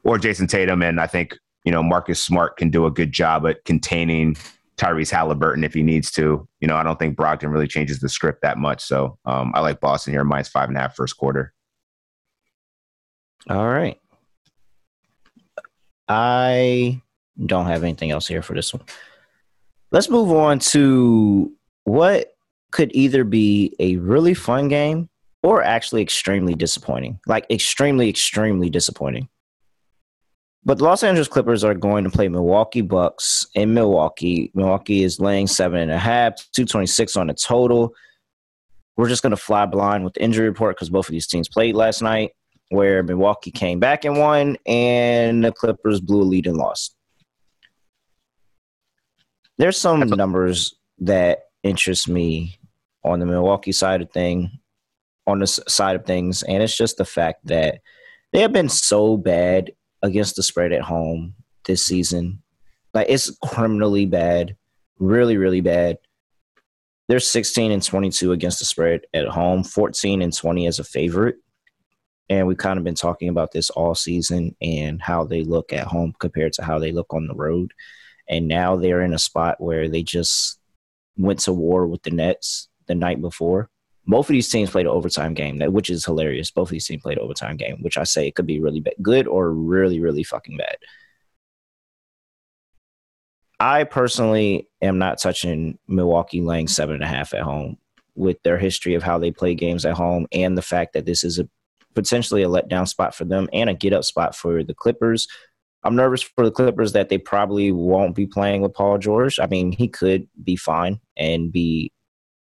Speaker 3: or Jayson Tatum. And I think you know Marcus Smart can do a good job at containing Tyrese Halliburton if he needs to. You know, I don't think Brogdon really changes the script that much. So um, I like Boston here minus five and a half first quarter.
Speaker 1: All right. I don't have anything else here for this one. Let's move on to what could either be a really fun game or actually extremely disappointing. Like extremely, extremely disappointing. But the Los Angeles Clippers are going to play Milwaukee Bucks in Milwaukee. Milwaukee is laying seven and a half, 226 on the total. We're just going to fly blind with the injury report because both of these teams played last night where Milwaukee came back and won, and the Clippers blew a lead and lost. There's some numbers that interest me on the Milwaukee side of thing, on the side of things, and it's just the fact that they have been so bad against the spread at home this season. Like it's criminally bad, really, really bad. They're 16 and 22 against the spread at home, 14 and 20 as a favorite. and we've kind of been talking about this all season and how they look at home compared to how they look on the road. And now they're in a spot where they just went to war with the Nets the night before. Both of these teams played an overtime game, which is hilarious. Both of these teams played an overtime game, which I say it could be really bad, good or really, really fucking bad. I personally am not touching Milwaukee laying seven and a half at home with their history of how they play games at home and the fact that this is a potentially a letdown spot for them and a get up spot for the Clippers. I'm nervous for the Clippers that they probably won't be playing with Paul George. I mean, he could be fine and be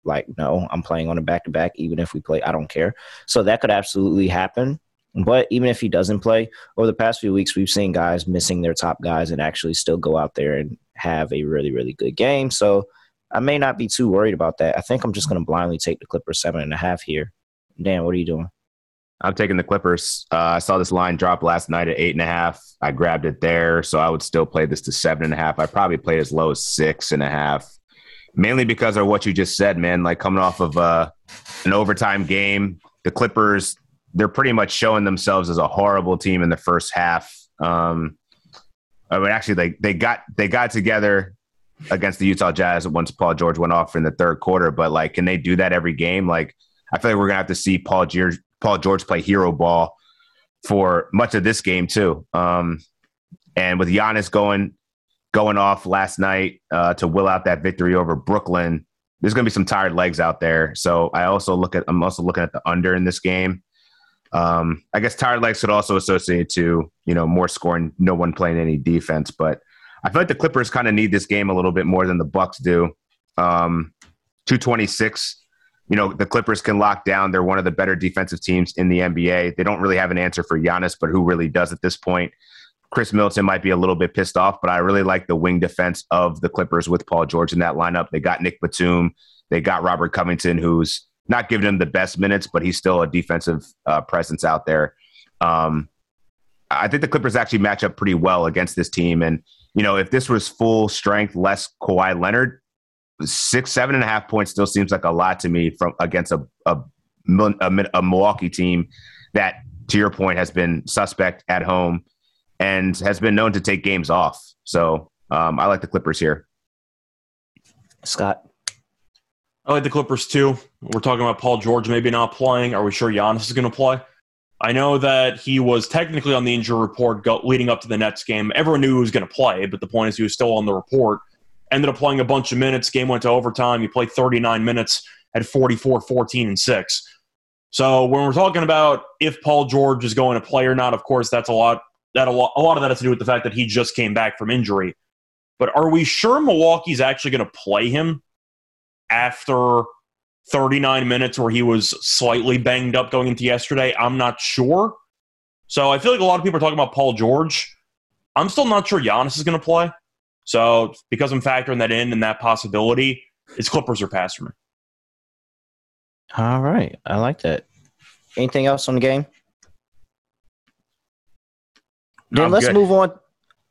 Speaker 1: like, no, I'm playing on a back to back, even if we play, I don't care. So that could absolutely happen. But even if he doesn't play, over the past few weeks, we've seen guys missing their top guys and actually still go out there and have a really, really good game. So I may not be too worried about that. I think I'm just going to blindly take the Clippers seven and a half here. Dan, what are you doing?
Speaker 3: I'm taking the Clippers. Uh, I saw this line drop last night at eight and a half. I grabbed it there, so I would still play this to seven and a half. I probably play as low as six and a half, mainly because of what you just said, man. Like coming off of uh, an overtime game, the Clippers they're pretty much showing themselves as a horrible team in the first half. Um, I mean, actually, they they got they got together against the Utah Jazz once Paul George went off in the third quarter. But like, can they do that every game? Like, I feel like we're gonna have to see Paul George Paul George play hero ball for much of this game too. Um, and with Giannis going going off last night uh, to will out that victory over Brooklyn, there's going to be some tired legs out there. So I also look at I'm also looking at the under in this game. Um, I guess tired legs could also associate to you know more scoring, no one playing any defense. But I feel like the Clippers kind of need this game a little bit more than the Bucks do. Um, Two twenty six. You know the Clippers can lock down. They're one of the better defensive teams in the NBA. They don't really have an answer for Giannis, but who really does at this point? Khris Middleton might be a little bit pissed off, but I really like the wing defense of the Clippers with Paul George in that lineup. They got Nick Batum, they got Robert Covington, who's not giving him the best minutes, but he's still a defensive uh, presence out there. Um, I think the Clippers actually match up pretty well against this team. And, you know, if this was full strength, less Kawhi Leonard, six, seven and a half points still seems like a lot to me from against a, a, a, a Milwaukee team that, to your point, has been suspect at home and has been known to take games off. So um, I like the Clippers here.
Speaker 1: Scott.
Speaker 2: I like the Clippers too. We're talking about Paul George maybe not playing. Are we sure Giannis is going to play? I know that he was technically on the injury report go- leading up to the Nets game. Everyone knew he was going to play, but the point is he was still on the report. Ended up playing a bunch of minutes. Game went to overtime. He played 39 minutes at 44, 14, and 6. So when we're talking about if Paul George is going to play or not, of course, that's a lot. That a lot, a lot of that has to do with the fact that he just came back from injury. But are we sure Milwaukee's actually going to play him after 39 minutes where he was slightly banged up going into yesterday. I'm not sure. So I feel like a lot of people are talking about Paul George. I'm still not sure Giannis is going to play. So because I'm factoring that in and that possibility, it's Clippers or pass for me.
Speaker 1: All right. I like that. Anything else on the game? Then I'm let's good. move on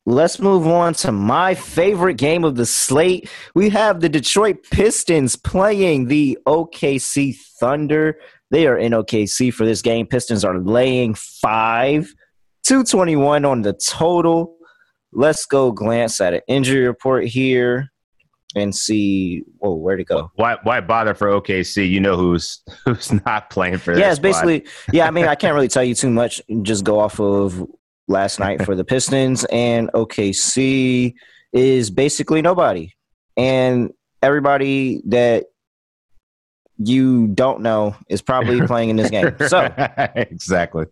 Speaker 1: Let's move on to my favorite game of the slate. We have the Detroit Pistons playing the OKC Thunder. They are in OKC for this game. Pistons are laying five, 221 on the total. Let's go glance at an injury report here and see whoa where'd it go
Speaker 3: why why bother for okc you know who's who's not playing for this?
Speaker 1: yeah it's basically yeah i mean i can't really tell you too much just go off of last night for the Pistons, and OKC is basically nobody. And everybody that you don't know is probably playing in this game. So,
Speaker 3: exactly.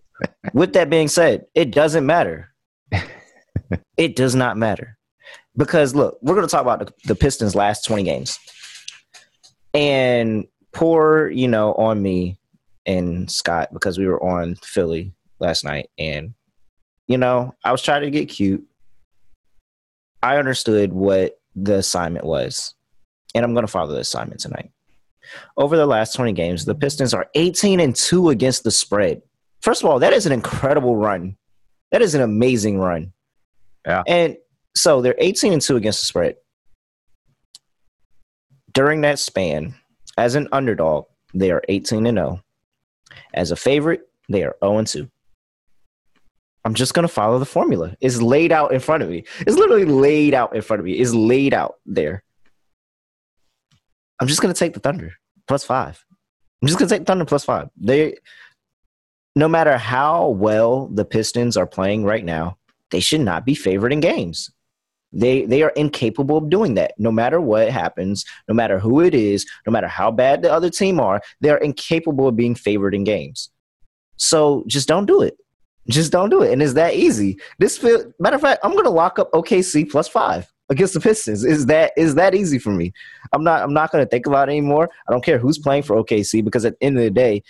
Speaker 1: with that being said, it doesn't matter. it does not matter. Because look, we're going to talk about the, the Pistons' last 20 games. And poor, you know, on me and Scott because we were on Philly last night and you know, I was trying to get cute. I understood what the assignment was, and I'm going to follow the assignment tonight. Over the last 20 games, the Pistons are 18 and 2 against the spread. First of all, that is an incredible run. That is an amazing run.
Speaker 3: Yeah.
Speaker 1: And so they're 18 and 2 against the spread. During that span, as an underdog, they are 18 and 0. As a favorite, they are 0 and 2. I'm just gonna follow the formula. It's laid out in front of me. It's literally laid out in front of me. It's laid out there. I'm just gonna take the Thunder plus five. I'm just gonna take Thunder plus five. They, no matter how well the Pistons are playing right now, they should not be favored in games. They they are incapable of doing that. No matter what happens, no matter who it is, no matter how bad the other team are, they are incapable of being favored in games. So just don't do it. Just don't do it. And it's that easy. This feel, matter of fact, I'm gonna lock up OKC plus five against the Pistons. Is that is that easy for me? I'm not I'm not gonna think about it anymore. I don't care who's playing for OKC because at the end of the day,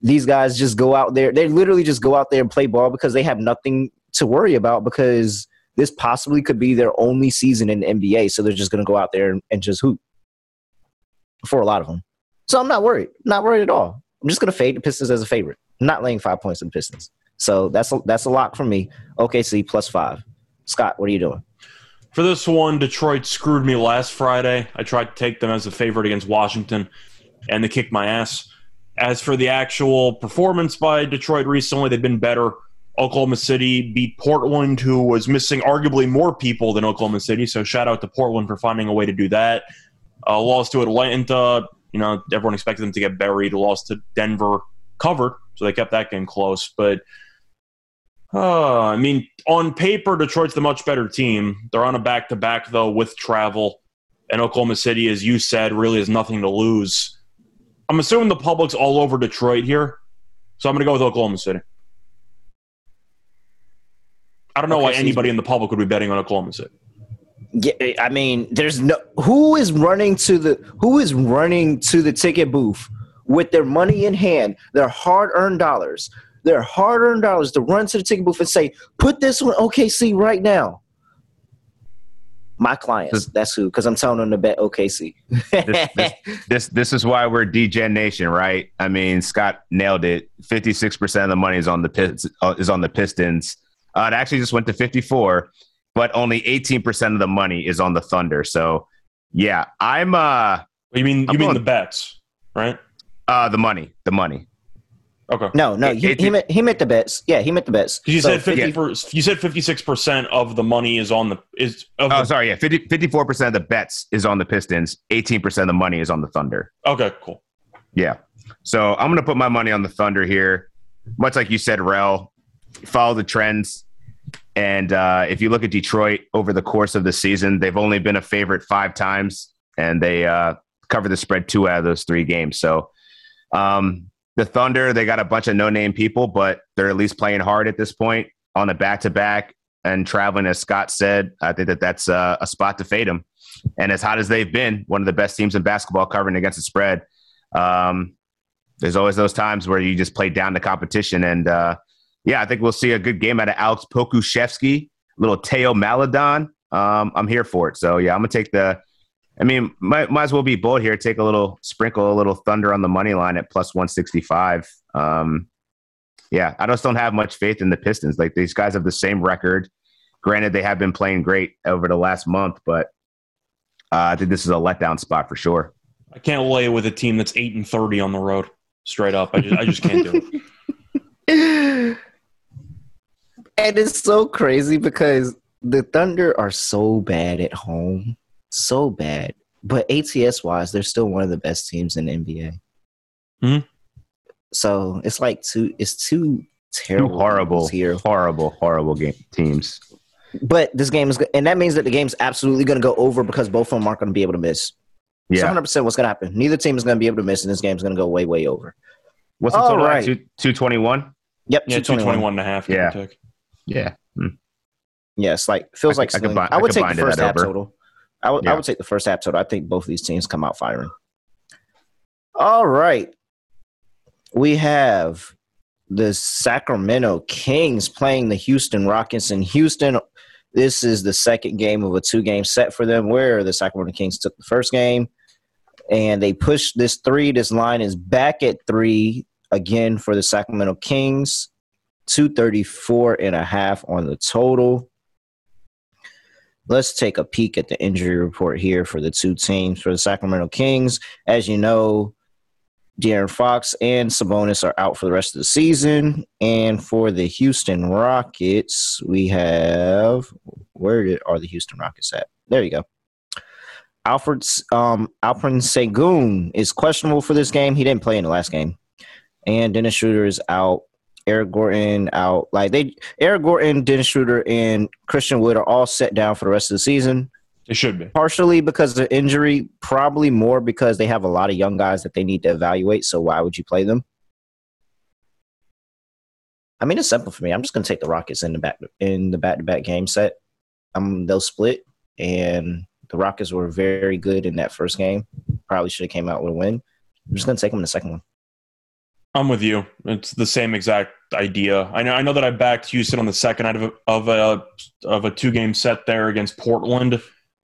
Speaker 1: these guys just go out there. They literally just go out there and play ball because they have nothing to worry about because this possibly could be their only season in the NBA. So they're just going to go out there and, just hoop for a lot of them. So I'm not worried. Not worried at all. I'm just going to fade the Pistons as a favorite. I'm not laying five points in the Pistons. So that's a, that's a lock for me. OKC plus five. Scott, what are you doing?
Speaker 2: For this one, Detroit screwed me last Friday. I tried to take them as a favorite against Washington, and they kicked my ass. As for the actual performance by Detroit recently, they've been better. Oklahoma City beat Portland, who was missing arguably more people than Oklahoma City. So shout out to Portland for finding a way to do that. Uh, lost to Atlanta. You know, everyone expected them to get buried. Lost to Denver, covered. So they kept that game close. But uh, I mean, on paper, Detroit's the much better team. They're on a back to back though with travel, and Oklahoma City, as you said, really has nothing to lose. I'm assuming the public's all over Detroit here, so I'm going to go with Oklahoma City. I don't know okay, why anybody in the public would be betting on Oklahoma City.
Speaker 1: Yeah, I mean, there's no who is running to the who is running to the ticket booth with their money in hand, their hard-earned dollars, their hard-earned dollars to run to the ticket booth and say, "Put this on OKC right now." My clients, that's who, because I'm telling them to bet OKC.
Speaker 3: this, this, this, this is why we're DGen Nation, right? I mean, Scott nailed it. Fifty six percent of the money is on the uh, is on the Pistons uh, it actually just went to 54, but only 18% of the money is on the Thunder. So, yeah, I'm. uh
Speaker 2: You mean you I'm mean going, the bets, right?
Speaker 3: Uh, the money, the money.
Speaker 2: Okay.
Speaker 1: No, no, he, he, meant, he meant the bets. Yeah, he meant the bets.
Speaker 2: You so, said fifty. Yeah. you said fifty six percent of the money is on the is.
Speaker 3: oh,
Speaker 2: the,
Speaker 3: sorry. Yeah, 54 percent of the bets is on the Pistons. Eighteen percent of the money is on the Thunder.
Speaker 2: Okay, cool.
Speaker 3: Yeah. So I'm gonna put my money on the Thunder here. Much like you said, Rel, follow the trends. And uh, if you look at Detroit over the course of the season, they've only been a favorite five times, and they uh, cover the spread two out of those three games. So um, the Thunder, they got a bunch of no-name people, but they're at least playing hard at this point on a back-to-back and traveling. As Scott said, I think that that's uh, a spot to fade them. And as hot as they've been, one of the best teams in basketball covering against the spread. Um, there's always those times where you just play down the competition and uh, yeah, I think we'll see a good game out of Alex Pokusevski, little Theo Maledon. Um, I'm here for it. So yeah, I'm gonna take the. I mean, might might as well be bold here. Take a little sprinkle, a little thunder on the money line at plus 165. Um, yeah, I just don't have much faith in the Pistons. Like these guys have the same record. Granted, they have been playing great over the last month, but uh, I think this is a letdown spot for sure.
Speaker 2: I can't lay with a team that's eight and thirty on the road. Straight up, I just I just can't do it.
Speaker 1: and it's so crazy because the Thunder are so bad at home, so bad. But ATS wise, they're still one of the best teams in the NBA.
Speaker 2: hmm
Speaker 1: So it's like two. It's two terrible,
Speaker 3: two horrible here, horrible, horrible game teams.
Speaker 1: But this game is, and that means that the game's absolutely going to go over because both of them aren't going to be able to miss. Yeah, hundred percent. What's going to happen? Neither team is going to be able to miss, and this game's going to go way, way over.
Speaker 3: What's the total? Right. Two twenty one.
Speaker 1: Yep,
Speaker 2: yeah, two twenty one and a half.
Speaker 3: Yeah. Yeah. Hmm.
Speaker 1: Yeah, it's like feels I, like I, could, I, would take the first half over. total. I would yeah. I would take the first half total. I think both of these teams come out firing. All right. We have the Sacramento Kings playing the Houston Rockets in Houston. This is the second game of a two game set for them where the Sacramento Kings took the first game and they pushed this three. This line is back at three again for the Sacramento Kings. 234 and a half on the total. Let's take a peek at the injury report here for the two teams. For the Sacramento Kings, as you know, De'Aaron Fox and Sabonis are out for the rest of the season. And for the Houston Rockets, we have where are the Houston Rockets at? There you go. Alfred um, Alperen Sengun is questionable for this game. He didn't play in the last game. And Dennis Schroeder is out. Eric Gordon out. Like they, Eric Gordon, Dennis Schroeder, and Christian Wood are all set down for the rest of the season.
Speaker 2: It should be
Speaker 1: partially because of injury, probably more because they have a lot of young guys that they need to evaluate. So why would you play them? I mean, it's simple for me. I'm just going to take the Rockets in the back in the back to back game set. Um, they'll split, and the Rockets were very good in that first game. Probably should have came out with a win. I'm just going to take them in the second one.
Speaker 2: I'm with you. It's the same exact idea. I know. I know that I backed Houston on the second out of a, of a of a two game set there against Portland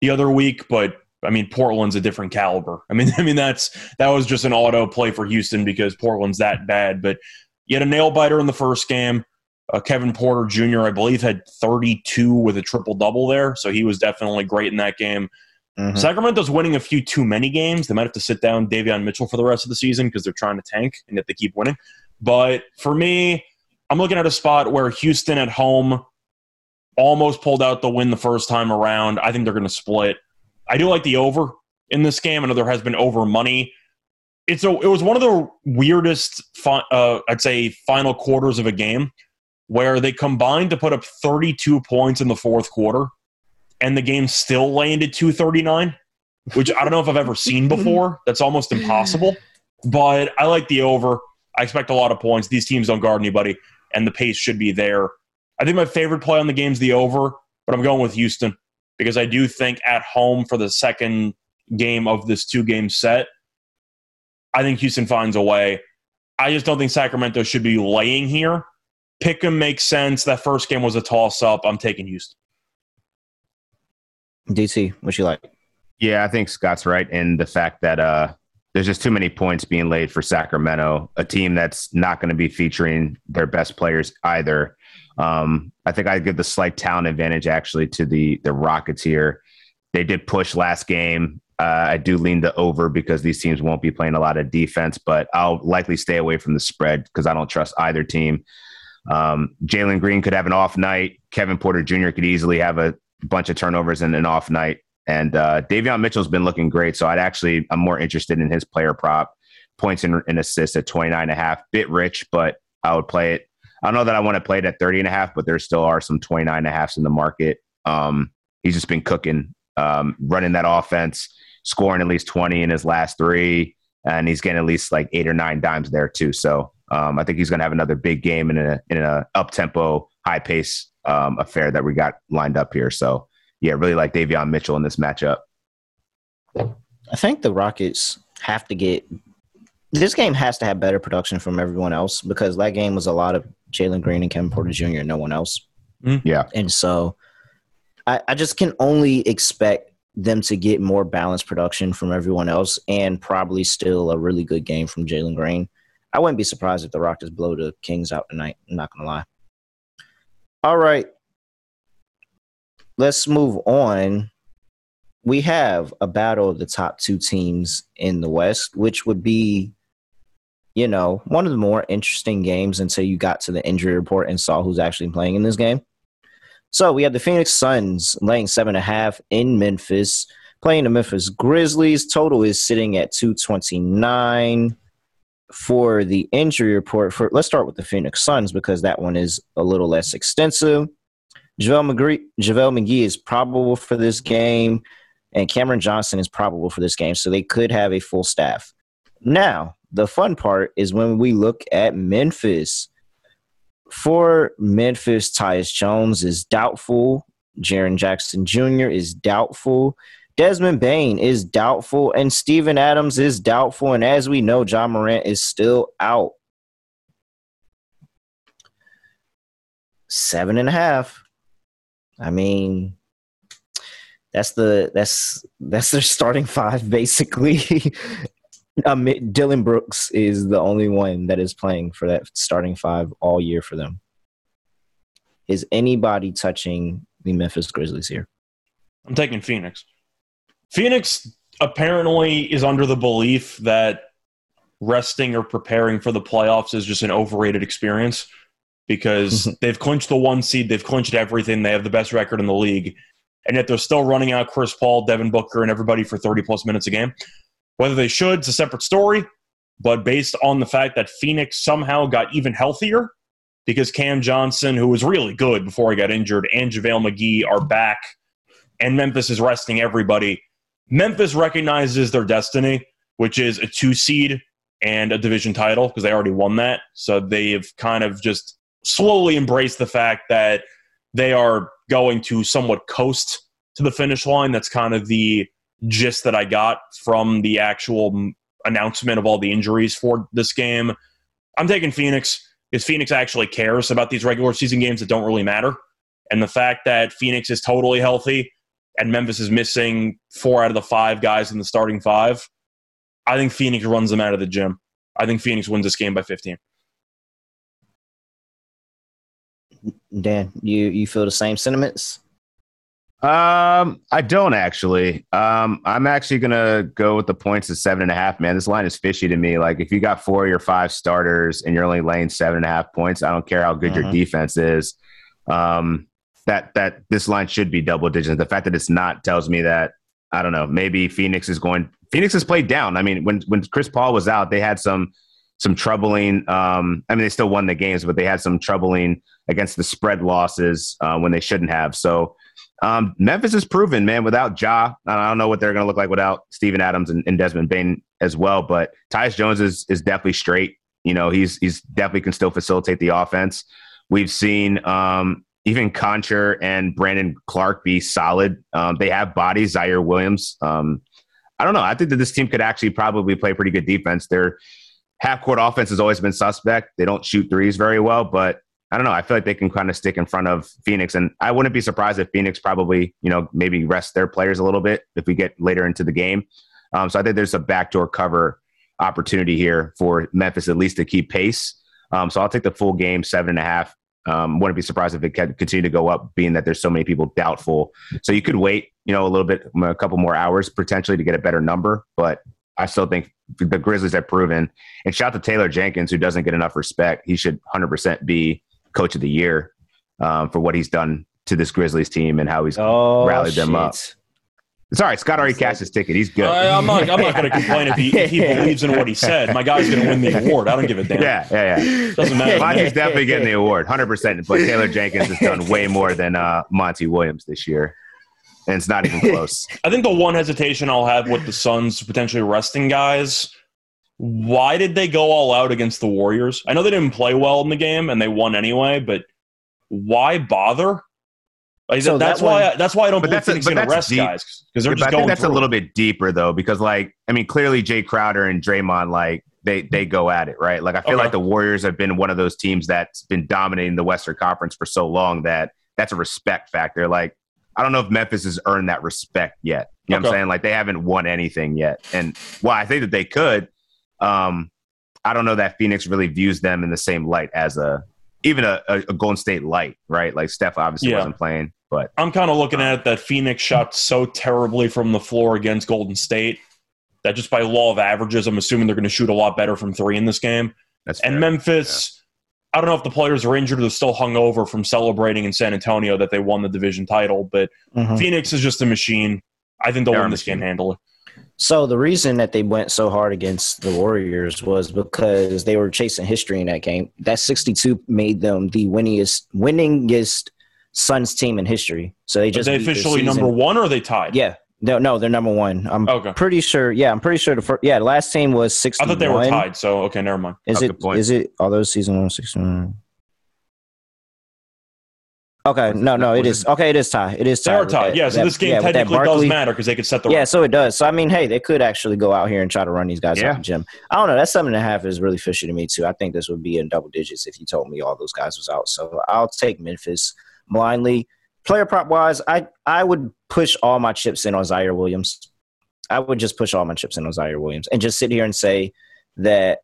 Speaker 2: the other week, but I mean Portland's a different caliber. I mean, I mean that's that was just an auto play for Houston because Portland's that bad. But you had a nail biter in the first game. Uh, Kevin Porter Jr. I believe had 32 with a triple double there, so he was definitely great in that game. Mm-hmm. Sacramento's winning a few too many games. They might have to sit down Davion Mitchell for the rest of the season because they're trying to tank and yet they keep winning. But for me, I'm looking at a spot where Houston at home almost pulled out the win the first time around. I think they're going to split. I do like the over in this game. I know there has been over money. It's a, it was one of the weirdest, fi- uh, I'd say, final quarters of a game where they combined to put up 32 points in the fourth quarter and the game still landed 239, which I don't know if I've ever seen before. That's almost impossible. But I like the over. I expect a lot of points. These teams don't guard anybody, and the pace should be there. I think my favorite play on the game is the over, but I'm going with Houston because I do think at home for the second game of this two game set, I think Houston finds a way. I just don't think Sacramento should be laying here. Pick 'em makes sense. That first game was a toss up. I'm taking Houston.
Speaker 1: DT, what you like?
Speaker 3: Yeah, I think Scott's right in the fact that uh, there's just too many points being laid for Sacramento, a team that's not going to be featuring their best players either. Um, I think I give the slight talent advantage actually to the the Rockets here. They did push last game. Uh, I do lean the over because these teams won't be playing a lot of defense, but I'll likely stay away from the spread because I don't trust either team. Um, Jalen Green could have an off night. Kevin Porter Jr. could easily have a bunch of turnovers and an off night. And uh, Davion Mitchell's been looking great. So I'd actually, I'm more interested in his player prop points and, and assists at 29 and a half. Bit rich, but I would play it. I don't know that I want to play it at 30 and a half, but there still are some 29 and a halfs in the market. Um, he's just been cooking, um, running that offense, scoring at least 20 in his last three. And he's getting at least like eight or nine dimes there too. So um, I think he's going to have another big game in a in a up tempo, high pace um, affair that we got lined up here. So yeah, really like Davion Mitchell in this matchup.
Speaker 1: I think the Rockets have to get this game has to have better production from everyone else because that game was a lot of Jalen Green and Kevin Porter Jr. and no one else.
Speaker 3: Mm. Yeah.
Speaker 1: And so I, I just can only expect them to get more balanced production from everyone else and probably still a really good game from Jalen Green. I wouldn't be surprised if the Rockets blow the Kings out tonight. I'm not gonna lie. All right. Let's move on. We have a battle of the top two teams in the West, which would be, you know, one of the more interesting games until you got to the injury report and saw who's actually playing in this game. So we have the Phoenix Suns laying seven and a half in Memphis, playing the Memphis Grizzlies. Total is sitting at 229 for the injury report for let's start with the Phoenix Suns because that one is a little less extensive. JaVale McGee, JaVale McGee is probable for this game, and Cameron Johnson is probable for this game, so they could have a full staff. Now, the fun part is when we look at Memphis. For Memphis, Tyus Jones is doubtful. Jaren Jackson Jr. is doubtful. Desmond Bane is doubtful, and Steven Adams is doubtful. And as we know, John Morant is still out. Seven and a half. I mean, that's the that's that's their starting five basically. um, Dillon Brooks is the only one that is playing for that starting five all year for them. Is anybody touching the Memphis Grizzlies here?
Speaker 2: I'm taking Phoenix. Phoenix apparently is under the belief that resting or preparing for the playoffs is just an overrated experience because they've clinched the one seed, they've clinched everything, they have the best record in the league, and yet they're still running out Chris Paul, Devin Booker, and everybody for 30 plus minutes a game. Whether they should, it's a separate story, but based on the fact that Phoenix somehow got even healthier because Cam Johnson, who was really good before he got injured, and JaVale McGee are back, and Memphis is resting everybody. Memphis recognizes their destiny, which is a two seed and a division title because they already won that. So they've kind of just slowly embraced the fact that they are going to somewhat coast to the finish line. That's kind of the gist that I got from the actual announcement of all the injuries for this game. I'm taking Phoenix because Phoenix actually cares about these regular season games that don't really matter. And the fact that Phoenix is totally healthy and Memphis is missing four out of the five guys in the starting five, I think Phoenix runs them out of the gym. I think Phoenix wins this game by 15.
Speaker 1: Dan, you you feel the same sentiments?
Speaker 3: Um, I don't actually. Um, I'm actually gonna go with the points of seven and a half. Man, this line is fishy to me. Like, if you got four of your five starters and you're only laying seven and a half points, I don't care how good your
Speaker 1: Mhm.
Speaker 3: defense is. Um, that that this line should be double digits. The fact that it's not tells me that I don't know. Maybe Phoenix is going. Phoenix has played down. I mean, when when Chris Paul was out, they had some some troubling. Um, I mean, they still won the games, but they had some troubling against the spread losses uh, when they shouldn't have. So um, Memphis is proven, man. Without Ja, I don't know what they're going to look like without Steven Adams and, and Desmond Bane as well. But Tyus Jones is is definitely straight. You know, he's he's definitely can still facilitate the offense. We've seen um, even Konchar and Brandon Clarke be solid. Um, they have bodies. Ziaire Williams. Um, I don't know. I think that this team could actually probably play pretty good defense. Their half court offense has always been suspect. They don't shoot threes very well, but I don't know. I feel like they can kind of stick in front of Phoenix, and I wouldn't be surprised if Phoenix probably, you know, maybe rest their players a little bit if we get later into the game. Um, so I think there's a backdoor cover opportunity here for Memphis at least to keep pace. Um, so I'll take the full game, seven and a half. Um, wouldn't be surprised if it continue to go up, being that there's so many people doubtful. So you could wait, you know, a little bit, a couple more hours potentially to get a better number, but I still think the Grizzlies have proven. And shout out to Taylor Jenkins, who doesn't get enough respect. He should 100% be coach of the year um, for what he's done to this Grizzlies team and how he's
Speaker 1: Oh,
Speaker 3: rallied them
Speaker 1: shit.
Speaker 3: up. Sorry, Scott already cashed his ticket. He's good.
Speaker 2: I, I'm not. I'm not going to complain if he, if he believes in what he said. My guy's going to win the award. I don't give a damn.
Speaker 3: yeah, yeah, yeah.
Speaker 2: Doesn't matter.
Speaker 3: Monty's definitely getting the award, 100%. But Taylor Jenkins has done way more than uh, Monty Williams this year. And it's not even close.
Speaker 2: I think the one hesitation I'll have with the Suns potentially resting guys. Why did they go all out against the Warriors? I know they didn't play well in the game and they won anyway, but why bother? Like,
Speaker 1: So
Speaker 2: that's
Speaker 1: that
Speaker 2: why.
Speaker 1: one-
Speaker 2: that's why I don't believe
Speaker 3: that's a-
Speaker 2: Phoenix going to rest
Speaker 3: deep.
Speaker 2: guys because they're
Speaker 3: but
Speaker 2: just
Speaker 3: I
Speaker 2: going
Speaker 3: think that's
Speaker 2: through.
Speaker 3: a little bit deeper though, because like I mean, clearly Jae Crowder and Draymond like they they go at it, right? Like I feel
Speaker 2: Okay.
Speaker 3: like the Warriors have been one of those teams that's been dominating the Western Conference for so long that that's a respect factor. Like I don't know if Memphis has earned that respect yet. You know what I'm saying? Like they haven't won anything yet. And well, I think that they could. Um, I don't know that Phoenix really views them in the same light as a even a, a, a Golden State light, right? Like Steph obviously
Speaker 2: Yeah.
Speaker 3: wasn't playing, but
Speaker 2: I'm kind of looking at it that Phoenix shot so terribly from the floor against Golden State that just by law of averages, I'm assuming they're going to shoot a lot better from three in this game.
Speaker 3: that's
Speaker 2: And
Speaker 3: fair.
Speaker 2: Memphis, I don't know if the players are injured or they're still hung over from celebrating in San Antonio that they won the division title, but
Speaker 1: Mhm.
Speaker 2: Phoenix is just a machine. I think they'll
Speaker 3: They are
Speaker 2: win
Speaker 3: a
Speaker 2: this game
Speaker 3: machine.
Speaker 2: handily.
Speaker 1: So the reason that they went so hard against the Warriors was because they were chasing history in that game. That 62 made them the winningest winningest Suns team in history. So they
Speaker 2: Are
Speaker 1: just
Speaker 2: they officially number one or are they tied?
Speaker 1: Yeah. No, no, they're number one. I'm
Speaker 2: Okay.
Speaker 1: pretty sure. Yeah, I'm pretty sure the first. Yeah, the last team was 61.
Speaker 2: I thought they were tied, so okay, never mind.
Speaker 1: Is it?
Speaker 3: good point.
Speaker 1: It? Although season one was 61. Okay,
Speaker 3: Was
Speaker 1: no, no, it is
Speaker 3: it-
Speaker 1: okay. It is tied. It is.
Speaker 2: They are tied.
Speaker 1: that-
Speaker 2: yeah, so
Speaker 1: that-
Speaker 2: this game
Speaker 1: yeah,
Speaker 2: technically does matter because they could set the
Speaker 1: Yeah,
Speaker 2: record.
Speaker 1: so it does. So I mean, hey, they could actually go out here and try to run these guys
Speaker 3: Yeah.
Speaker 1: out the gym. I don't know. That's something That seven and a half is really fishy to me too. I think this would be in double digits if you told me all those guys was out. So I'll take Memphis blindly. Player prop wise, I I would push all my chips in on Ziaire Williams. I would just push all my chips in on Ziaire Williams and just sit here and say that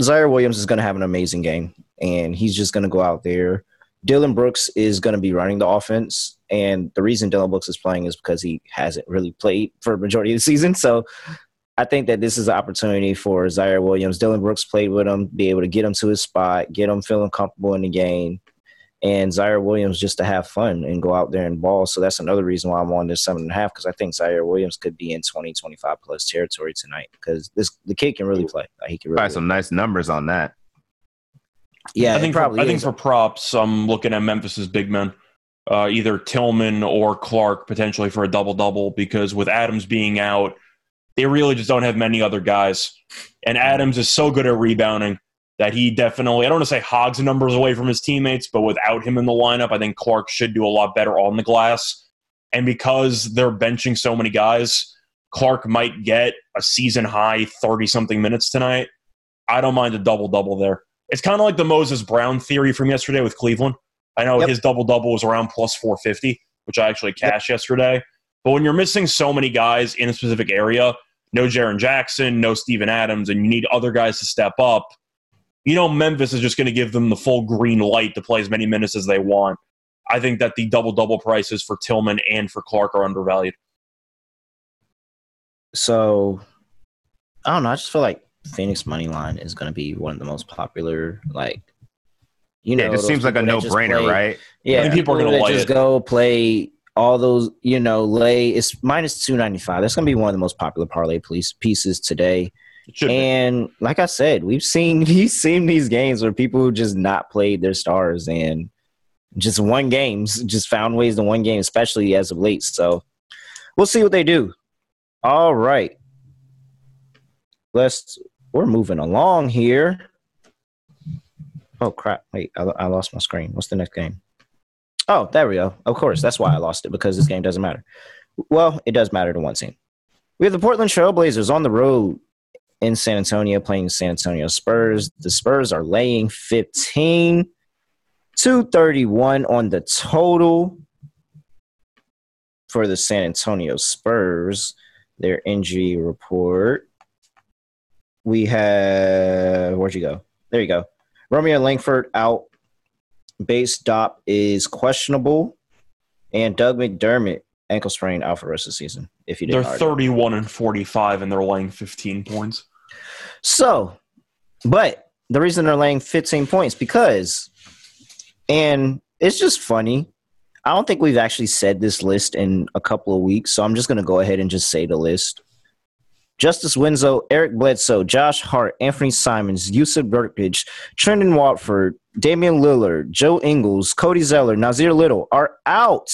Speaker 1: Ziaire Williams is going to have an amazing game and he's just going to go out there. Dillon Brooks is going to be running the offense, and the reason Dillon Brooks is playing is because he hasn't really played for a majority of the season. So I think that this is an opportunity for Ziaire Williams. Dillon Brooks played with him, be able to get him to his spot, get him feeling comfortable in the game, and Ziaire Williams just to have fun and go out there and ball. So that's another reason why I'm on this seven and a half because I think Ziaire Williams could be in 20, 25 plus territory tonight because this the kid can really play. Like, he can really
Speaker 3: Probably some nice numbers on that.
Speaker 1: Yeah,
Speaker 2: I think
Speaker 1: probably
Speaker 2: for, I think for props, I'm looking at Memphis's big men, uh, either Tillman or Clarke potentially for a double double because with Adams being out, they really just don't have many other guys, and Adams is so good at rebounding that he definitely I don't want to say hogs numbers away from his teammates, but without him in the lineup, I think Clarke should do a lot better on the glass, and because they're benching so many guys, Clarke might get a season high thirty something minutes tonight. I don't mind a double double there. It's kind of like the Moses Brown theory from yesterday with Cleveland. I know
Speaker 1: Yep.
Speaker 2: his double double was around plus 450, which I actually cashed yesterday. But when you're missing so many guys in a specific area, no Jaren Jackson, no Steven Adams, and you need other guys to step up, you know Memphis is just going to give them the full green light to play as many minutes as they want. I think that the double double prices for Tillman and for Clarke are undervalued.
Speaker 1: so I don't know. I just feel like Phoenix money line is going to be one of the most popular. Like, you know,
Speaker 3: Yeah, it just seems like a
Speaker 1: people that just
Speaker 3: no-brainer,
Speaker 1: play-
Speaker 3: right?
Speaker 1: Yeah,
Speaker 2: I think people are gonna
Speaker 1: just
Speaker 2: it.
Speaker 1: go play all those. You know, lay it's minus two ninety five. That's going to be one of the most popular parlay piece, pieces today.
Speaker 2: It should be.
Speaker 1: And like I said, we've seen we've seen these games where people just not played their stars and just won games, just found ways to win games, especially as of late. So we'll see what they do. All right. Let's we're moving along here. Oh crap. Wait, I, I lost my screen. What's the next game? Oh, there we go. Of course, that's why I lost it because this game doesn't matter. Well, it does matter to one team. We have the Portland Trailblazers on the road in San Antonio playing San Antonio Spurs. The Spurs are laying 15, 231 on the total for the San Antonio Spurs. Their injury report. We have, where'd you go? There you go. Romeo Langford out. Bates-Diop is questionable. And Doug McDermott, ankle sprain, out for the rest of the season. If you
Speaker 2: they're 31 and 45, and they're laying 15 points.
Speaker 1: So, but the reason they're laying 15 points because, and it's just funny. I don't think we've actually said this list in a couple of weeks, so I'm just going to go ahead and just say the list. Justice Winslow, Eric Bledsoe, Josh Hart, Anthony Simons, Yusuf Burkage, Trendon Watford, Damian Lillard, Joe Ingles, Cody Zeller, Nassir Little are out.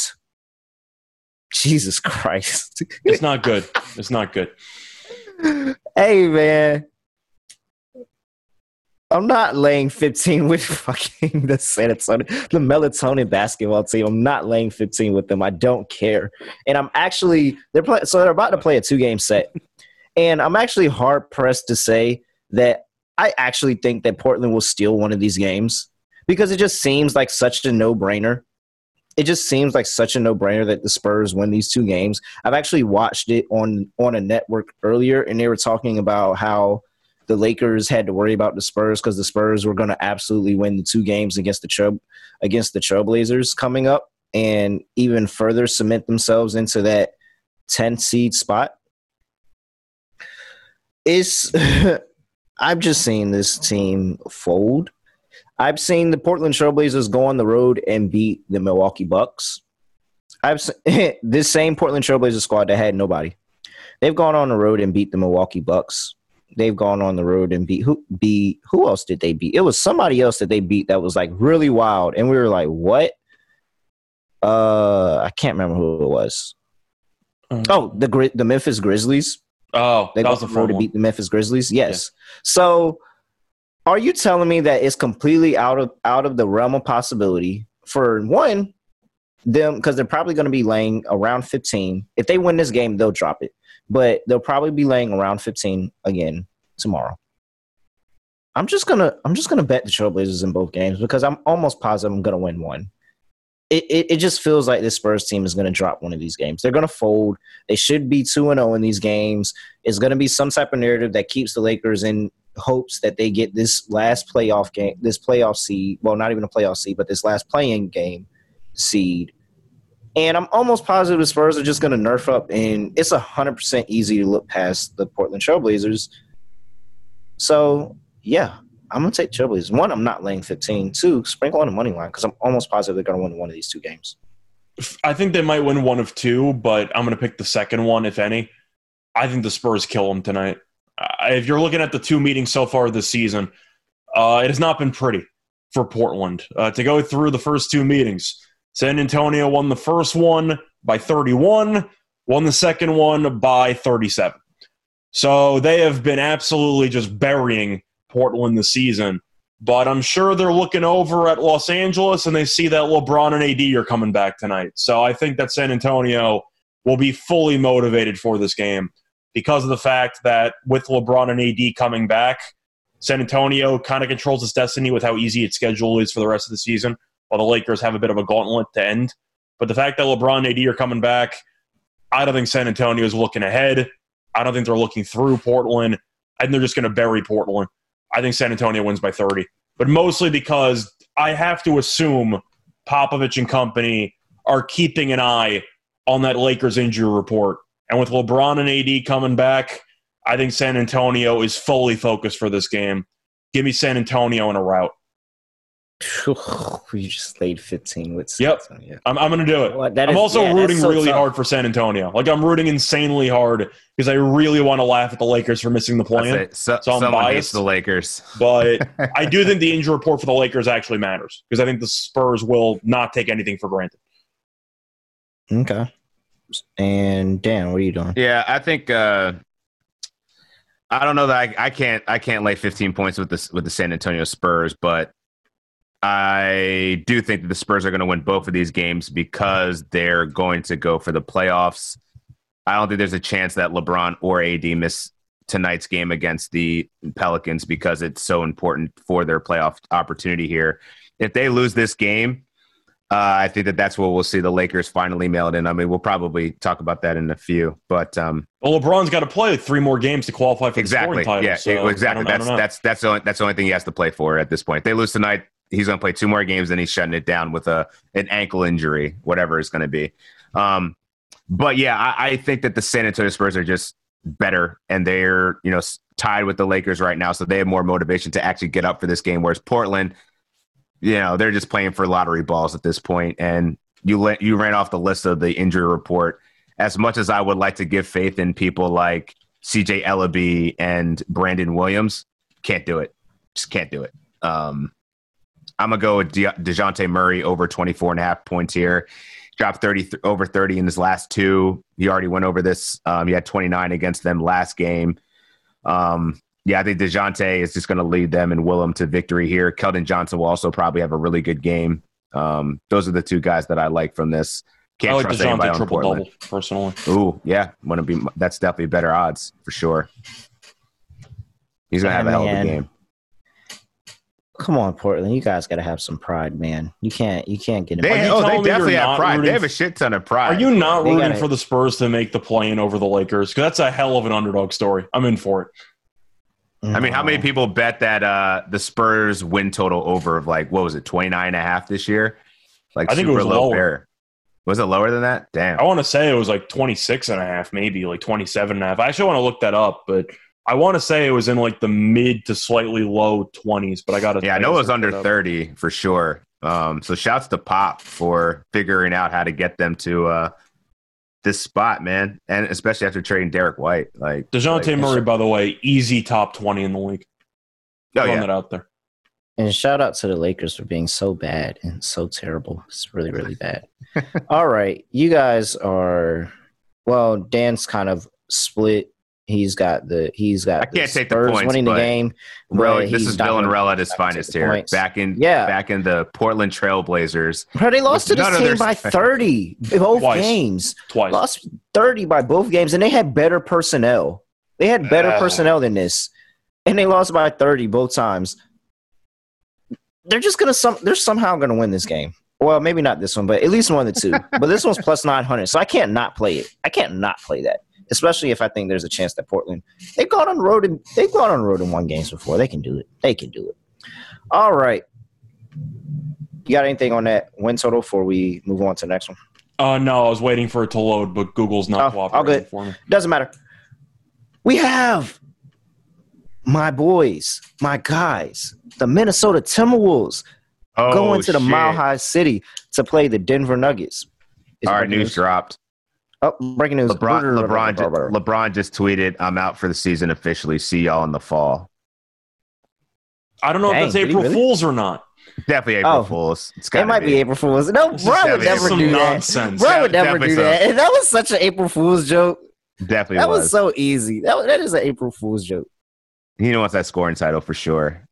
Speaker 1: Jesus Christ.
Speaker 2: It's not good. It's not good.
Speaker 1: hey man i'm not laying 15 with fucking the San Antonio, the melatonin basketball team i'm not laying 15 with them i don't care and i'm actually they're playing so they're about to play a two game set and i'm actually hard pressed to say that i actually think that portland will steal one of these games because it just seems like such a no-brainer it just seems like such a no-brainer that the Spurs win these two games. I've actually watched it on on a network earlier, and they were talking about how the Lakers had to worry about the Spurs because the Spurs were going to absolutely win the two games against the Trail against the Trailblazers coming up, and even further cement themselves into that 10 seed spot. It's I've just seen this team fold. I've seen the Portland Trailblazers go on the road and beat the Milwaukee Bucks. I've se- this same Portland Trailblazers squad that had nobody. They've gone on the road and beat the Milwaukee Bucks. They've gone on the road and beat who beat who else did they beat? It was somebody else that they beat that was like really wild, and we were like, "What?" Uh, I can't remember who it was.
Speaker 2: Uh,
Speaker 1: Oh, the the Memphis Grizzlies.
Speaker 2: Oh,
Speaker 1: They
Speaker 2: that
Speaker 1: got
Speaker 2: was the
Speaker 1: the to beat the Memphis Grizzlies. Yes. So, are you telling me that it's completely out of out of the realm of possibility for one them because they're probably going to be laying around 15. If they win this game, they'll drop it, but they'll probably be laying around 15 again tomorrow. I'm just gonna I'm just gonna bet the Trailblazers in both games because I'm almost positive I'm gonna win one. It, it, it just feels like this Spurs team is going to drop one of these games. They're going to fold. They should be 2 and 0 in these games. It's going to be some type of narrative that keeps the Lakers in hopes that they get this last playoff game, this playoff seed. Well, not even a playoff seed, but this last playing game seed. And I'm almost positive the Spurs are just going to nerf up, and it's 100% easy to look past the Portland Trailblazers. So, yeah, I'm to take Trailblazers. One, I'm not laying 15. Two, sprinkle on the money line because I'm almost positive they're to win one of these two games.
Speaker 2: I think they might win one of two, but I'm to pick the second one, if any. I think the Spurs kill them tonight. If you're looking at the two meetings so far this season, uh, it has not been pretty for Portland. Uh, to go through the first two meetings, San Antonio won the first one by 31, won the second one by 37. So they have been absolutely just burying Portland this season. But I'm sure they're looking over at Los Angeles and they see that LeBron and AD are coming back tonight. So I think that San Antonio will be fully motivated for this game because of the fact that with LeBron and AD coming back, San Antonio kind of controls its destiny with how easy its schedule is for the rest of the season, while the Lakers have a bit of a gauntlet to end. But the fact that LeBron and AD are coming back, I don't think San Antonio is looking ahead. I don't think they're looking through Portland. I think they're just going to bury Portland. I think San Antonio wins by 30, but mostly because I have to assume Popovich and company are keeping an eye on that Lakers injury report. And with LeBron and AD coming back, I think San Antonio is fully focused for this game. Give me San Antonio in a route.
Speaker 1: We just laid 15 with
Speaker 2: San yep. Antonio. I'm, I'm going to do it. Well, I'm is, also yeah, rooting so really tough. hard for San Antonio. Like, I'm rooting insanely hard because I really want to laugh at the Lakers for missing the play.
Speaker 3: So, so I'm biased. the Lakers.
Speaker 2: but I do think the injury report for the Lakers actually matters because I think the Spurs will not take anything for granted.
Speaker 1: Okay. And Dan, what are you doing?
Speaker 3: Yeah, I think uh, I don't know that I, I can't I can't lay 15 points with this with the San Antonio Spurs, but I do think that the Spurs are going to win both of these games because they're going to go for the playoffs. I don't think there's a chance that LeBron or AD miss tonight's game against the Pelicans because it's so important for their playoff opportunity here. If they lose this game, uh, I think that that's where we'll see the Lakers finally mail it in. I mean, we'll probably talk about that in a few, but um,
Speaker 2: well, LeBron's got to play three more games to qualify for
Speaker 3: exactly.
Speaker 2: the scoring
Speaker 3: title. Yeah,
Speaker 2: so
Speaker 3: exactly. That's that's that's the only, that's the only thing he has to play for at this point. If they lose tonight, he's going to play two more games, and he's shutting it down with a an ankle injury, whatever it's going to be. Um, but yeah, I, I think that the San Antonio Spurs are just better, and they're you know tied with the Lakers right now, so they have more motivation to actually get up for this game. Whereas Portland you know they're just playing for lottery balls at this point. and you let you ran off the list of the injury report as much as i would like to give faith in people like cj elleby and brandon williams can't do it just can't do it um, i'm gonna go with De- dejounte murray over 24 and a half points here dropped 30 th- over 30 in his last two he already went over this um, he had 29 against them last game um, yeah, I think DeJounte is just going to lead them and will them to victory here. Keldon Johnson will also probably have a really good game. Um, those are the two guys that I like from this.
Speaker 2: Can't I like trust DeJounte triple double personally.
Speaker 3: Ooh, yeah, want to be that's definitely better odds for sure. He's gonna have a hell of a game.
Speaker 1: Come on, Portland! You guys got to have some pride, man. You can't, you can't get.
Speaker 3: They, oh, they definitely have pride. They have a shit ton of pride.
Speaker 2: Are you not rooting gotta, for the Spurs to make the play in over the Lakers? Because that's a hell of an underdog story. I'm in for it.
Speaker 3: I mean, how many people bet that uh, the Spurs win total over of like what was it, 29 and a half this year? Like
Speaker 2: I think it was low
Speaker 3: lower. Was it lower than that? Damn.
Speaker 2: I want to say it was like 26 and a half, maybe like 27 and a half. I actually want to look that up, but I want to say it was in like the mid to slightly low 20s, but I got to
Speaker 3: Yeah, I know it was under 30 for sure. Um, so shouts to Pop for figuring out how to get them to uh, this spot, man, and especially after trading Derrick White. Like
Speaker 2: Dejounte
Speaker 3: like,
Speaker 2: Murray, by the way, easy top twenty in the league. Oh Throwing yeah, that out there.
Speaker 1: And shout out to the Lakers for being so bad and so terrible. It's really, really bad. All right, you guys are well. Dan's kind of split He's got the he's got.
Speaker 3: I can't take the points.
Speaker 1: Winning the game.
Speaker 3: Bro, this is Dylan Rell at his finest here. Points. Back in yeah. back in the Portland Trailblazers.
Speaker 1: Bro, they lost to this team by thirty both Twice. games.
Speaker 2: Twice
Speaker 1: lost thirty by both games, and they had better personnel. They had better uh. personnel than this, and they lost by thirty both times. They're just gonna some. They're somehow gonna win this game. Well, maybe not this one, but at least one of the two. but this one's plus nine hundred, so I can't not play it. I can't not play that especially if I think there's a chance that Portland they've gone on road and they've gone on road and won games before. They can do it. They can do it. All right. You got anything on that win total before we move on to the next one?
Speaker 2: Uh, no, I was waiting for it to load, but Google's not
Speaker 1: Oh,
Speaker 2: cooperating
Speaker 1: all good.
Speaker 2: for me.
Speaker 1: Doesn't matter. We have my boys, my guys, the Minnesota Timberwolves
Speaker 3: Oh,
Speaker 1: going to the
Speaker 3: shit.
Speaker 1: Mile High City to play the Denver Nuggets. Is
Speaker 3: All right,
Speaker 1: breaking
Speaker 3: news dropped.
Speaker 1: Oh, breaking news.
Speaker 3: LeBron, LeBron, just, LeBron just tweeted, "I'm out for the season officially. See y'all in the fall."
Speaker 2: I don't know
Speaker 1: Dang,
Speaker 2: if that's April
Speaker 1: really?
Speaker 2: Fool's or not.
Speaker 3: Definitely April
Speaker 1: Oh.
Speaker 3: Fools. It's
Speaker 1: It
Speaker 3: gotta
Speaker 1: might be April Fool's. No,
Speaker 2: This is
Speaker 1: would never
Speaker 2: some
Speaker 1: do that.
Speaker 2: nonsense.
Speaker 1: Bro would
Speaker 3: Yeah,
Speaker 1: never do
Speaker 3: definitely
Speaker 1: that. That was such an April Fool's joke.
Speaker 3: Definitely
Speaker 1: That
Speaker 3: was.
Speaker 1: was so easy. That that is an April Fool's joke.
Speaker 3: he wants that scoring title for sure.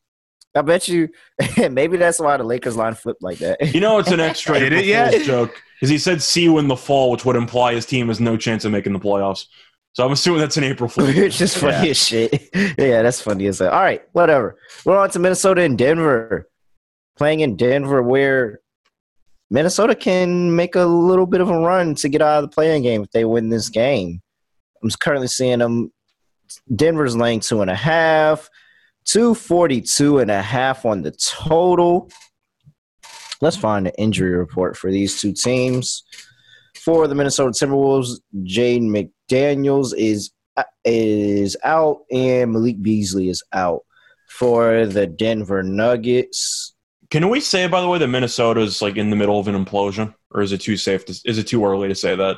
Speaker 1: I bet you. maybe that's why the Lakers line flipped like that.
Speaker 2: You know, it's an extra
Speaker 3: Did
Speaker 2: April
Speaker 3: it yet?
Speaker 2: Fool's joke because he said "see you in the fall," which would imply his team has no chance of making the playoffs. So I'm assuming that's an April Fool.
Speaker 1: Which is funny
Speaker 3: Yeah.
Speaker 1: as shit. yeah, that's funny as hell. All right, whatever. We're on to Minnesota and Denver. Playing in Denver, where Minnesota can make a little bit of a run to get out of the playing game if they win this game. I'm currently seeing them. Denver's laying two and a half, 242 and a half on the total. Let's find the injury report for these two teams. For the Minnesota Timberwolves, Jaden McDaniels is is out and Malik Beasley is out. For the Denver Nuggets,
Speaker 2: Can we say, by the way, that Minnesota is like in the middle of an implosion, or is it too safe? To, is it too early to say that?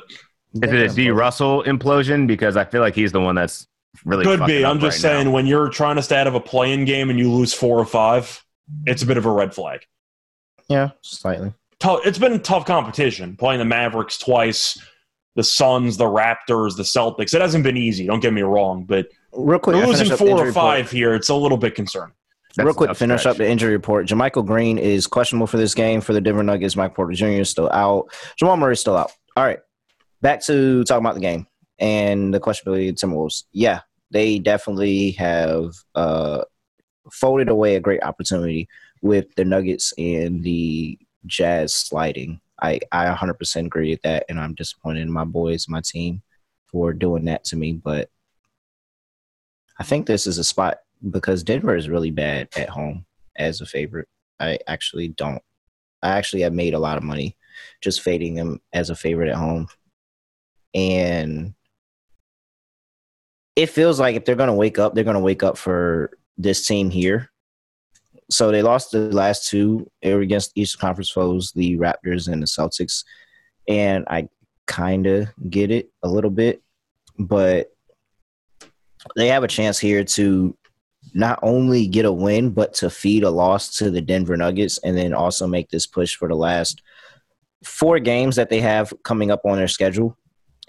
Speaker 3: Is it a D Russell implosion? Because I feel like he's the one that's really
Speaker 2: Could be. I'm just
Speaker 3: right now.
Speaker 2: saying, when you're trying to stay out of a playing game and you lose four or five, it's a bit of a red flag.
Speaker 1: Yeah, slightly.
Speaker 2: Tough, it's been tough competition playing the Mavericks twice, the Suns, the Raptors, the Celtics. It hasn't been easy. Don't get me wrong, but
Speaker 1: Real quick,
Speaker 2: losing
Speaker 1: finish up the
Speaker 2: four or five
Speaker 1: report-
Speaker 2: here. It's a little bit concerning.
Speaker 3: That's
Speaker 1: Real quick, finish
Speaker 3: stretch.
Speaker 1: up the injury report. JaMychal Green is questionable for this game for the Denver Nuggets. Mike Porter Jr. is still out. Jamal Murray is still out. All right, back to talking about the game and the questionability of the Timberwolves. Yeah, they definitely have uh, folded away a great opportunity with the Nuggets and the Jazz sliding. I, I 100% agree with that, and I'm disappointed in my boys, my team, for doing that to me. But I think this is a spot because Denver is really bad at home as a favorite. I actually don't. I actually have made a lot of money just fading them as a favorite at home. And it feels like if they're going to wake up, they're going to wake up for this team here. So they lost the last two. They were against Eastern Conference foes, the Raptors and the Celtics. And I kind of get it a little bit, but they have a chance here to not only get a win, but to feed a loss to the Denver Nuggets and then also make this push for the last four games that they have coming up on their schedule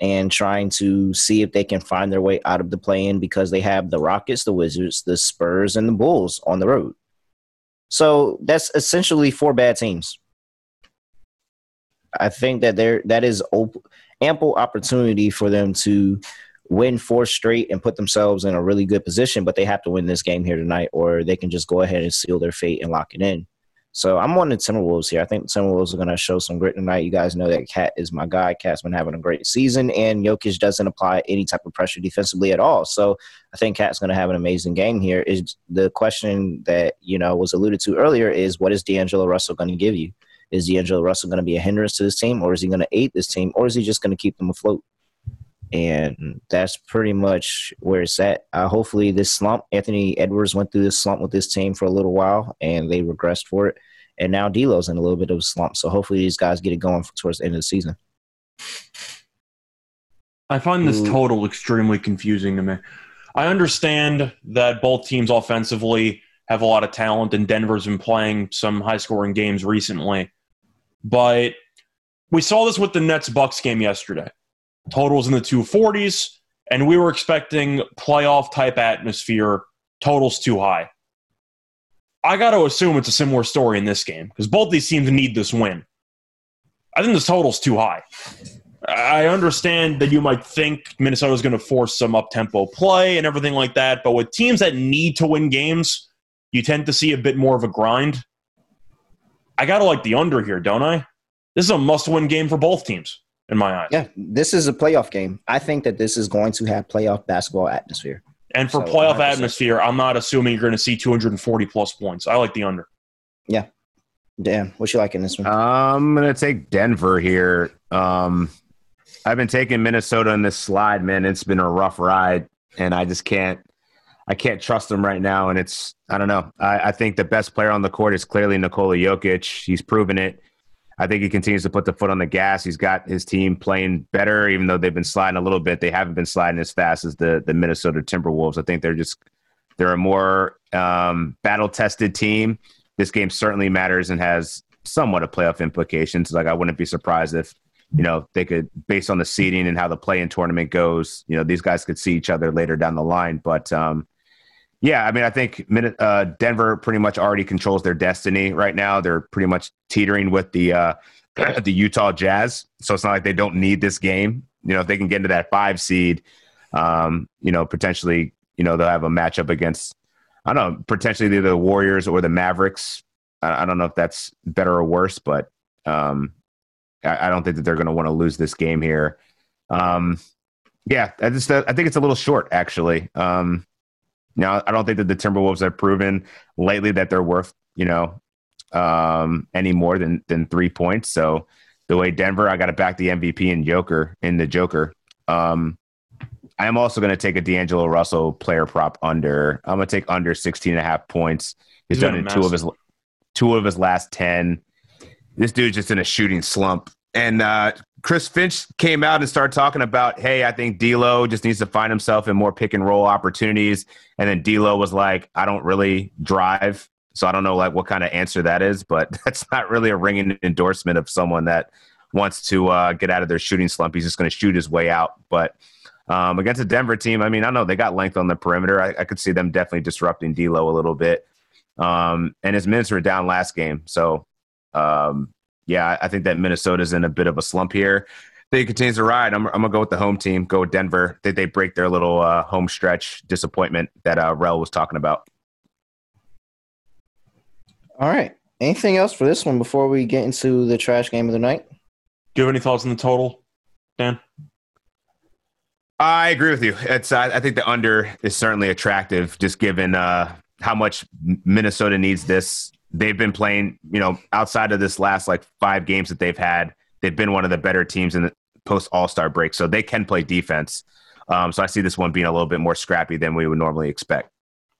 Speaker 1: and trying to see if they can find their way out of the play in because they have the Rockets, the Wizards, the Spurs, and the Bulls on the road. So that's essentially four bad teams. I think that there that is op- ample opportunity for them to win four straight and put themselves in a really good position, but they have to win this game here tonight, or they can just go ahead and seal their fate and lock it in. So I'm on the Timberwolves here. I think Timberwolves are going to show some grit tonight. You guys know that KAT is my guy. KAT's been having a great season, and Jokic doesn't apply any type of pressure defensively at all. So I think KAT's going to have an amazing game here. Is the question that you know was alluded to earlier is what is D'Angelo Russell going to give you? Is D'Angelo Russell going to be a hindrance to this team, or is he going to aid this team, or is he just going to keep them afloat? And that's pretty much where it's at. Uh, hopefully, this slump, Anthony Edwards went through this slump with this team for a little while, and they regressed for it. And now D'Lo's in a little bit of a slump. So hopefully, these guys get it going towards the end of the season.
Speaker 2: I find this total extremely confusing to me. I understand that both teams offensively have a lot of talent, and Denver's been playing some high scoring games recently. But we saw this with the Nets Bucks game yesterday. Totals in the 240s, and we were expecting playoff type atmosphere, totals too high. I got to assume it's a similar story in this game because both these teams need this win. I think this total's too high. I understand that you might think Minnesota's going to force some up tempo play and everything like that, but with teams that need to win games, you tend to see a bit more of a grind. I got to like the under here, don't I? This is a must win game for both teams, in my eyes.
Speaker 1: Yeah, this is a playoff game. I think that this is going to have playoff basketball atmosphere.
Speaker 2: And for
Speaker 1: So,
Speaker 2: playoff
Speaker 1: 100%.
Speaker 2: atmosphere, I'm not assuming you're going to see 240 plus points. I like the under. Yeah.
Speaker 1: Dan, what you like in this one?
Speaker 3: I'm gonna take Denver here. Um, I've been taking Minnesota in this slide, man. It's been a rough ride, and I just can't. I can't trust them right now, and it's I don't know. I, I think the best player on the court is clearly Nikola Jokic. He's proven it. I think he continues to put the foot on the gas. He's got his team playing better, even though they've been sliding a little bit. They haven't been sliding as fast as the the Minnesota Timberwolves. I think they're just they're a more um, battle tested team. This game certainly matters and has somewhat of playoff implications. Like I wouldn't be surprised if you know they could, based on the seeding and how the play in tournament goes, you know these guys could see each other later down the line. But um, yeah, I mean, I think uh, Denver pretty much already controls their destiny right now. They're pretty much teetering with the uh, the Utah Jazz, so it's not like they don't need this game. You know, if they can get into that five seed, um, you know, potentially, you know, they'll have a matchup against, I don't know, potentially either the Warriors or the Mavericks. I, I don't know if that's better or worse, but um, I, I don't think that they're going to want to lose this game here. Um, yeah, I just I think it's a little short actually. Um, now, I don't think that the Timberwolves have proven lately that they're worth, you know, um, any more than than three points. So the way Denver, I got to back the MVP and Joker in the Joker. Um, I am also going to take a D'Angelo Russell player prop under. I'm going to take under 16 and a half points. He's, He's done in two of his two of his last 10. This dude's just in a shooting slump. And uh, Chris Finch came out and started talking about, hey, I think D'Lo just needs to find himself in more pick and roll opportunities. And then D'Lo was like, I don't really drive, so I don't know like what kind of answer that is, but that's not really a ringing endorsement of someone that wants to uh, get out of their shooting slump. He's just going to shoot his way out. But um, against a Denver team, I mean, I know they got length on the perimeter. I, I could see them definitely disrupting D'Lo a little bit. Um, and his minutes were down last game, so um, yeah, I think that Minnesota's in a bit of a slump here. They continues to ride. I'm, I'm gonna go with the home team. Go with Denver. They they break their little uh, home stretch disappointment that uh, Rel was talking about.
Speaker 1: All right. Anything else for this one before we get into the trash game of the night?
Speaker 2: Do you have any thoughts on the total, Dan?
Speaker 3: I agree with you. It's I, I think the under is certainly attractive, just given uh, how much Minnesota needs this they've been playing, you know, outside of this last like five games that they've had, they've been one of the better teams in the post All Star break. So they can play defense. Um, so I see this one being a little bit more scrappy than we would normally expect.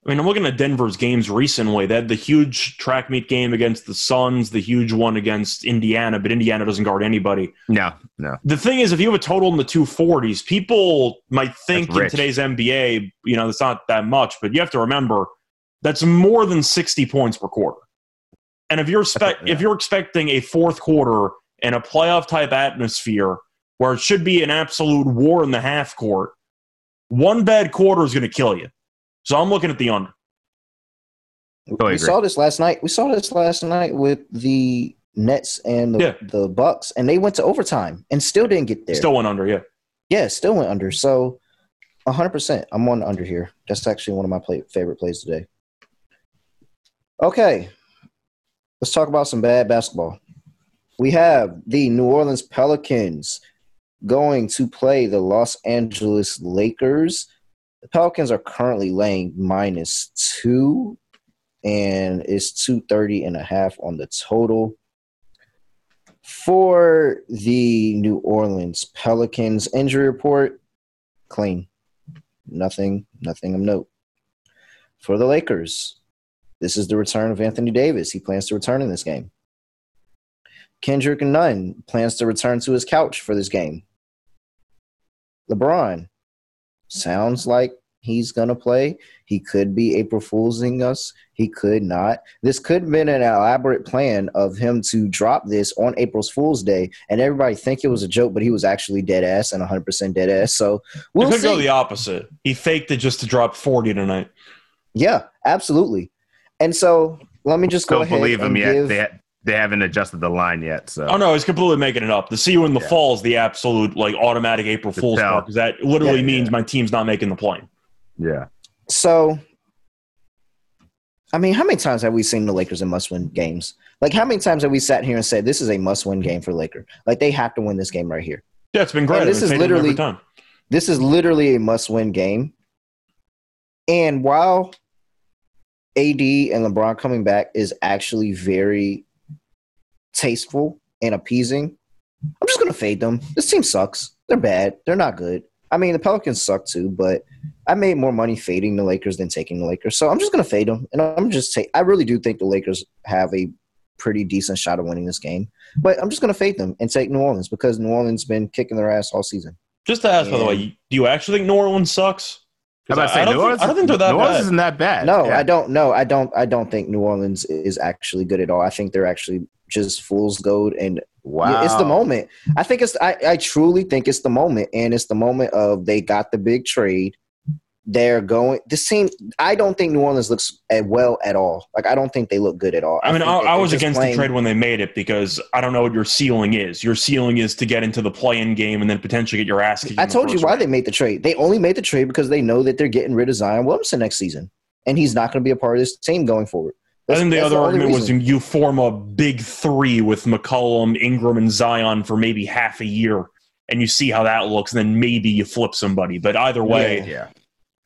Speaker 2: I mean, I'm looking at Denver's games recently. They had the huge track meet game against the Suns, the huge one against Indiana, but Indiana doesn't guard anybody.
Speaker 3: No, no.
Speaker 2: The thing is, if you have a total in the 240s, people might think in today's NBA, you know, it's not that much, but you have to remember that's more than 60 points per quarter. And if you're yeah. if you're expecting a fourth quarter in a playoff type atmosphere where it should be an absolute war in the half court, one bad quarter is going to kill you. So I'm looking at the under.
Speaker 1: we saw this last night. We saw this last night with the Nets and the, yeah. the Bucks, and they went to overtime and still didn't get there.
Speaker 2: Still went under, yeah.
Speaker 1: Yeah, still went under. So 100%. I'm on under here. That's actually one of my play, favorite plays today. Okay, Let's talk about some bad basketball. We have the New Orleans Pelicans going to play the Los Angeles Lakers. The Pelicans are currently laying minus two, and it's 230 and a half on the total. For the New Orleans Pelicans injury report, clean. Nothing, nothing of note. For the Lakers, this is the return of Anthony Davis. He plans to return in this game. Kendrick Nunn plans to return to his couch for this game. LeBron sounds like he's gonna play. He could be April Foolsing us. He could not. This could have been an elaborate plan of him to drop this on April's Fool's Day, and everybody think it was a joke, but he was actually dead ass and 100 percent dead ass. So we'll
Speaker 2: it could
Speaker 1: see.
Speaker 2: go the opposite. He faked it just to drop 40 tonight.
Speaker 1: Yeah, absolutely. And so let me just go
Speaker 3: Don't
Speaker 1: ahead.
Speaker 3: believe
Speaker 1: him
Speaker 3: yet.
Speaker 1: Give,
Speaker 3: they, they haven't adjusted the line yet. So
Speaker 2: oh no, he's completely making it up. The see you in the yeah. fall is the absolute like automatic April Fool's part because that literally yeah, means yeah. my team's not making the plane.
Speaker 3: Yeah.
Speaker 1: So, I mean, how many times have we seen the Lakers in must-win games? Like, how many times have we sat here and said this is a must-win game for Laker? Like, they have to win this game right here.
Speaker 2: Yeah, it's been great.
Speaker 1: And this is literally this is literally a must-win game. And while AD and LeBron coming back is actually very tasteful and appeasing, I'm just gonna fade them. This team sucks. They're bad. They're not good. I mean, the Pelicans suck too, but I made more money fading the Lakers than taking the Lakers. So I'm just gonna fade them, and I'm just take. I really do think the Lakers have a pretty decent shot of winning this game, but I'm just gonna fade them and take New Orleans because New Orleans been kicking their ass all season.
Speaker 2: Just to ask, by the way, do you actually think New Orleans sucks?
Speaker 3: How about I, say, I,
Speaker 2: don't
Speaker 3: Orleans,
Speaker 2: think, I don't think they're that
Speaker 3: New Orleans
Speaker 2: bad.
Speaker 3: isn't that bad.
Speaker 1: No,
Speaker 3: Yeah.
Speaker 1: I don't. No, I don't. I don't think New Orleans is actually good at all. I think they're actually just fool's gold, and
Speaker 3: Wow.
Speaker 1: yeah, it's the moment. I think it's. I, I truly think it's the moment, and it's the moment of they got the big trade. They're going. This team. I don't think New Orleans looks at well at all. Like I don't think they look good at all.
Speaker 2: I mean, I, I was against
Speaker 1: playing-
Speaker 2: the trade when they made it because I don't know what your ceiling is. Your ceiling is to get into the play-in game and then potentially get your ass kicked.
Speaker 1: I told you why
Speaker 2: round.
Speaker 1: they made the trade. They only made the trade because they know that they're getting rid of Zion Williamson next season, and he's not going to be a part of this team going forward.
Speaker 2: I think the other
Speaker 1: only
Speaker 2: argument was you form a big three with McCollum, Ingram, and Zion for maybe half a year, and you see how that looks, and then maybe you flip somebody. But either way,
Speaker 3: Yeah.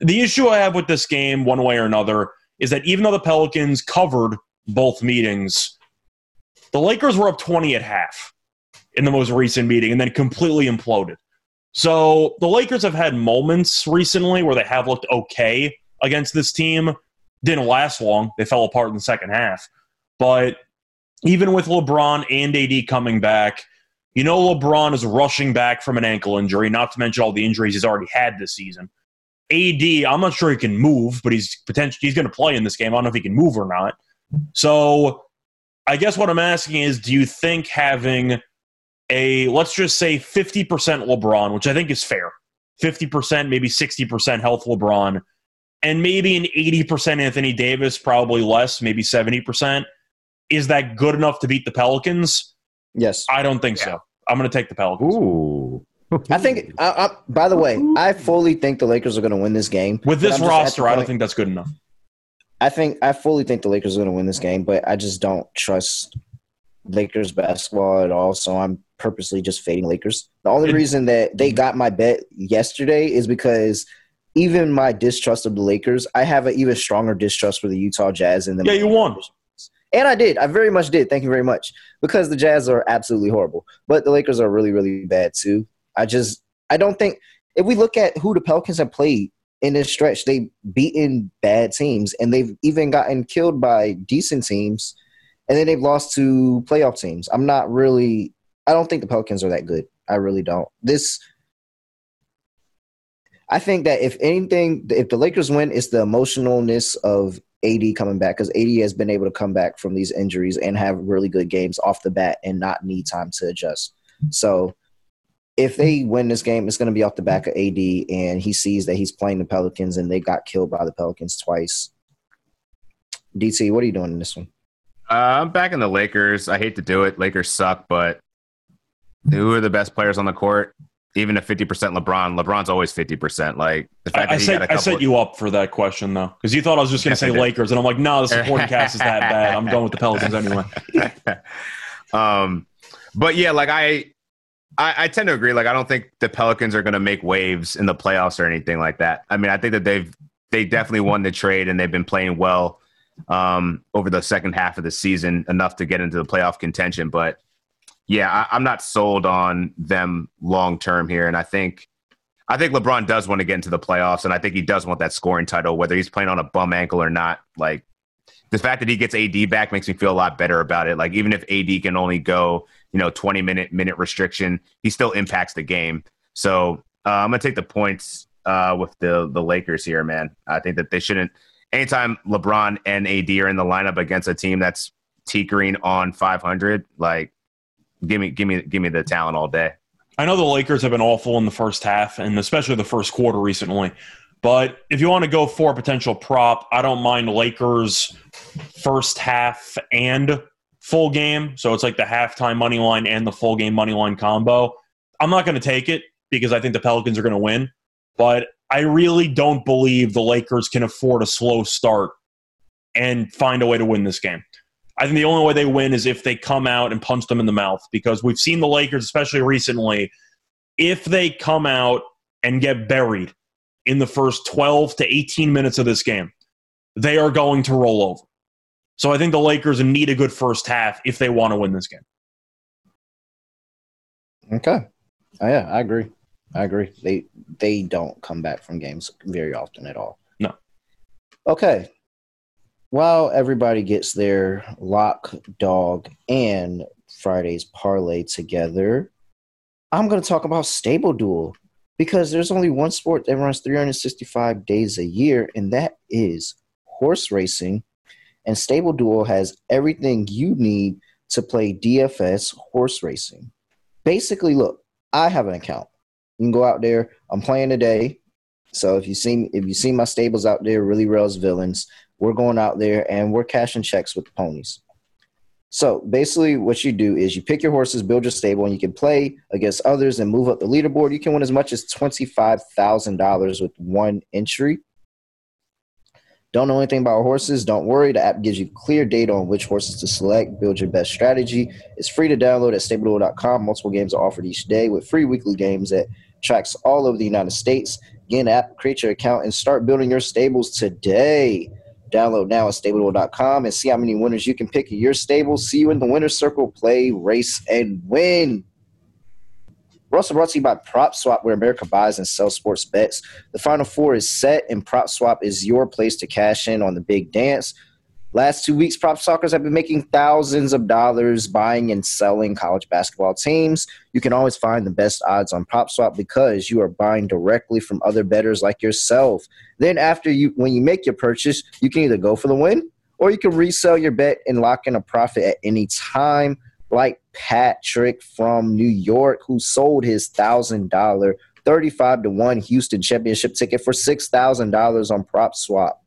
Speaker 2: The issue I have with this game, one way or another, is that even though the Pelicans covered both meetings, the Lakers were up 20 at half in the most recent meeting and then completely imploded. So the Lakers have had moments recently where they have looked okay against this team. Didn't last long. They fell apart in the second half. But even with LeBron and AD coming back, you know LeBron is rushing back from an ankle injury, not to mention all the injuries he's already had this season. AD, I'm not sure he can move, but he's potentially he's going to play in this game. I don't know if he can move or not. So, I guess what I'm asking is, do you think having a let's just say 50% LeBron, which I think is fair, 50%, maybe 60% health LeBron, and maybe an 80% Anthony Davis, probably less, maybe 70%, is that good enough to beat the Pelicans?
Speaker 1: yes.
Speaker 2: I don't think so. I'm going to take the Pelicans.
Speaker 3: Ooh.
Speaker 1: I think. I, I, by the way, I fully think the Lakers are going to win this game.
Speaker 2: With this
Speaker 1: I'm just at the
Speaker 2: roster, I don't think that's good enough.
Speaker 1: I think I fully think the Lakers are going to win this game, but I just don't trust Lakers basketball at all. So I'm purposely just fading Lakers. The only
Speaker 2: It-
Speaker 1: reason that they got my bet yesterday is because even my distrust of the Lakers, I have an even stronger distrust for the Utah Jazz and the
Speaker 2: Yeah, you won.
Speaker 1: And I did. I very much did. Thank you very much. Because the Jazz are absolutely horrible. But the Lakers are really, really bad too. I just I don't think if we look at who the Pelicans have played in this stretch, they've beaten bad teams and they've even gotten killed by decent teams. And then they've lost to playoff teams. I'm not really I don't think the Pelicans are that good. I really don't. This I think that if anything, if the Lakers win, it's the emotionalness of AD coming back because AD has been able to come back from these injuries and have really good games off the bat and not need time to adjust. So if they win this game, it's going to be off the back of AD and he sees that he's playing the Pelicans and they got killed by the Pelicans twice. DT, what are you doing in this one?
Speaker 3: Uh, I'm back in the Lakers. I hate to do it. Lakers suck, but who are the best players on the court? Even at 50% LeBron, LeBron's always 50%. Like the fact
Speaker 2: I, I
Speaker 3: that he
Speaker 2: set,
Speaker 3: got a
Speaker 2: I
Speaker 3: couple.
Speaker 2: set you up for that question though, because you thought I was just going to
Speaker 3: Yes,
Speaker 2: say. Lakers, and I'm like, no, the supporting cast is that bad. I'm going with the Pelicans anyway.
Speaker 3: um, but yeah, like I, I, I tend to agree. Like I don't think the Pelicans are going to make waves in the playoffs or anything like that. I mean, I think that they've they definitely won the trade and they've been playing well um, over the second half of the season enough to get into the playoff contention. But yeah, I, I'm not sold on them long term here, and I think. I think LeBron does want to get into the playoffs, and I think he does want that scoring title, whether he's playing on a bum ankle or not. Like the fact that he gets AD back makes me feel a lot better about it. Like even if AD can only go, you know, 20 minute minute restriction, he still impacts the game. So uh, I'm gonna take the points uh, with the the Lakers here, man. I think that they shouldn't. Anytime LeBron and AD are in the lineup against a team that's tinkering on 500, like give me give me give me the talent all day.
Speaker 2: I know the Lakers have been awful in the first half, and especially the first quarter recently. But if you want to go for a potential prop, I don't mind Lakers first half and full game. So it's like the halftime money line and the full game money line combo. I'm not going to take it because I think the Pelicans are going to win. But I really don't believe the Lakers can afford a slow start and find a way to win this game. I think the only way they win is if they come out and punch them in the mouth because we've seen the Lakers, especially recently, if they come out and get buried in the first 12 to 18 minutes of this game, they are going to roll over. So I think the Lakers need a good first half if they want to win this game.
Speaker 1: Okay. Oh, yeah, I agree. I agree. They they don't come back from games very often at all.
Speaker 2: No.
Speaker 1: Okay. While everybody gets their lock, dog, and Friday's parlay together, I'm going to talk about Stable Duel because there's only one sport that runs 365 days a year, and that is horse racing. And Stable Duel has everything you need to play DFS horse racing. Basically, look, I have an account. You can go out there. I'm playing today. So if you see if you see my stables out there, really Rails villains, we're going out there and we're cashing checks with the ponies. So basically, what you do is you pick your horses, build your stable, and you can play against others and move up the leaderboard. You can win as much as twenty-five thousand dollars with one entry. Don't know anything about horses? Don't worry. The app gives you clear data on which horses to select. Build your best strategy. It's free to download at StableDuel.com. Multiple games are offered each day with free weekly games that tracks all over the United States. Again, app, create your account, and start building your stables today. Download now at StableDuel.com and see how many winners you can pick in your stable. See you in the winner's circle. Play, race, and win. We're also brought to you by Prop Swap, where America buys and sells sports bets. The Final Four is set, and Prop Swap is your place to cash in on the big dance. Last two weeks, prop stalkers have been making thousands of dollars buying and selling college basketball teams. You can always find the best odds on PropSwap because you are buying directly from other bettors like yourself. Then, after you, when you make your purchase, you can either go for the win or you can resell your bet and lock in a profit at any time. Like Patrick from New York, who sold his thousand dollar 35 to 1 Houston championship ticket for $6,000 on prop swap.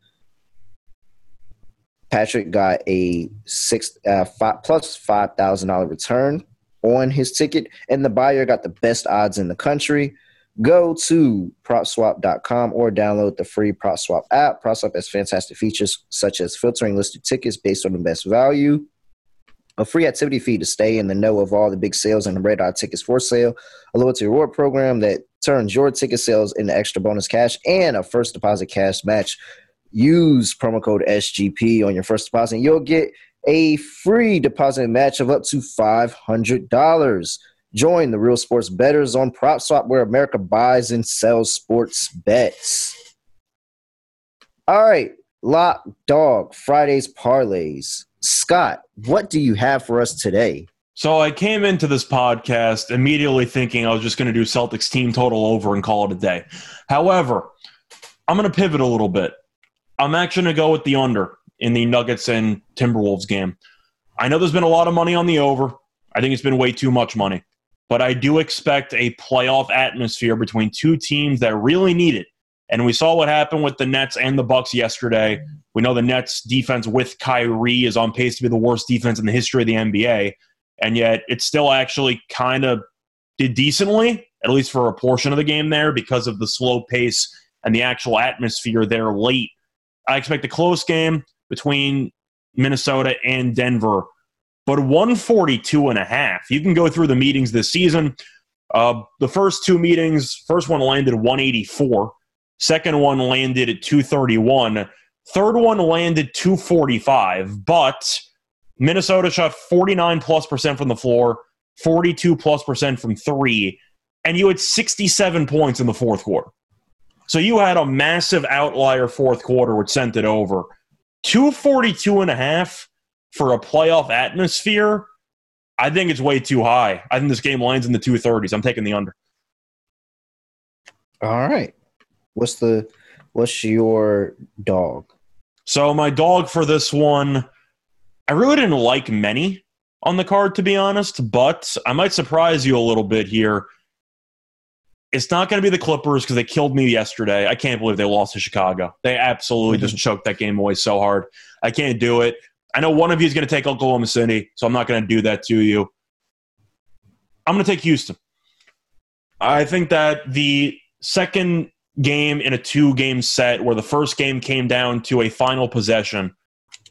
Speaker 1: Patrick got a six uh, five, plus five thousand dollar return on his ticket, and the buyer got the best odds in the country. Go to propswap.com or download the free PropSwap app. PropSwap has fantastic features such as filtering listed tickets based on the best value, a free activity fee to stay in the know of all the big sales and the red eye tickets for sale, a loyalty reward program that turns your ticket sales into extra bonus cash, and a first deposit cash match use promo code SGP on your first deposit. and You'll get a free deposit match of up to $500. Join the real sports betters on PropSwap where America buys and sells sports bets. All right, Lock Dog Fridays parlays. Scott, what do you have for us today?
Speaker 2: So I came into this podcast immediately thinking I was just going to do Celtics team total over and call it a day. However, I'm going to pivot a little bit. I'm actually going to go with the under in the Nuggets and Timberwolves game. I know there's been a lot of money on the over. I think it's been way too much money. But I do expect a playoff atmosphere between two teams that really need it. And we saw what happened with the Nets and the Bucks yesterday. We know the Nets defense with Kyrie is on pace to be the worst defense in the history of the NBA. And yet it still actually kind of did decently, at least for a portion of the game there, because of the slow pace and the actual atmosphere there late I expect a close game between Minnesota and Denver, but 142 and a half. You can go through the meetings this season. Uh, the first two meetings, first one landed 184, second one landed at 231, third one landed 245, but Minnesota shot 49 plus percent from the floor, 42 plus percent from three, and you had 67 points in the fourth quarter. So you had a massive outlier fourth quarter, which sent it over. 242 and a half for a playoff atmosphere. I think it's way too high. I think this game lands in the 230s. I'm taking the under.
Speaker 1: All right. What's the what's your dog?
Speaker 2: So my dog for this one, I really didn't like many on the card to be honest, but I might surprise you a little bit here. It's not going to be the Clippers because they killed me yesterday. I can't believe they lost to Chicago. They absolutely just choked that game away so hard. I can't do it. I know one of you is going to take Oklahoma City, so I'm not going to do that to you. I'm going to take Houston. I think that the second game in a two game set where the first game came down to a final possession,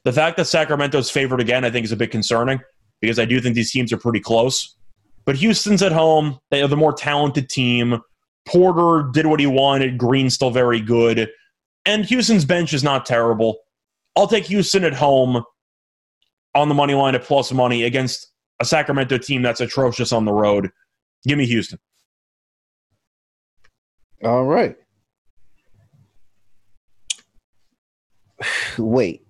Speaker 2: the fact that Sacramento's favored again, I think, is a bit concerning because I do think these teams are pretty close. But Houston's at home. They are the more talented team. Porter did what he wanted. Green's still very good. And Houston's bench is not terrible. I'll take Houston at home on the money line at plus money against a Sacramento team that's atrocious on the road. Give me Houston.
Speaker 1: All right. Wait.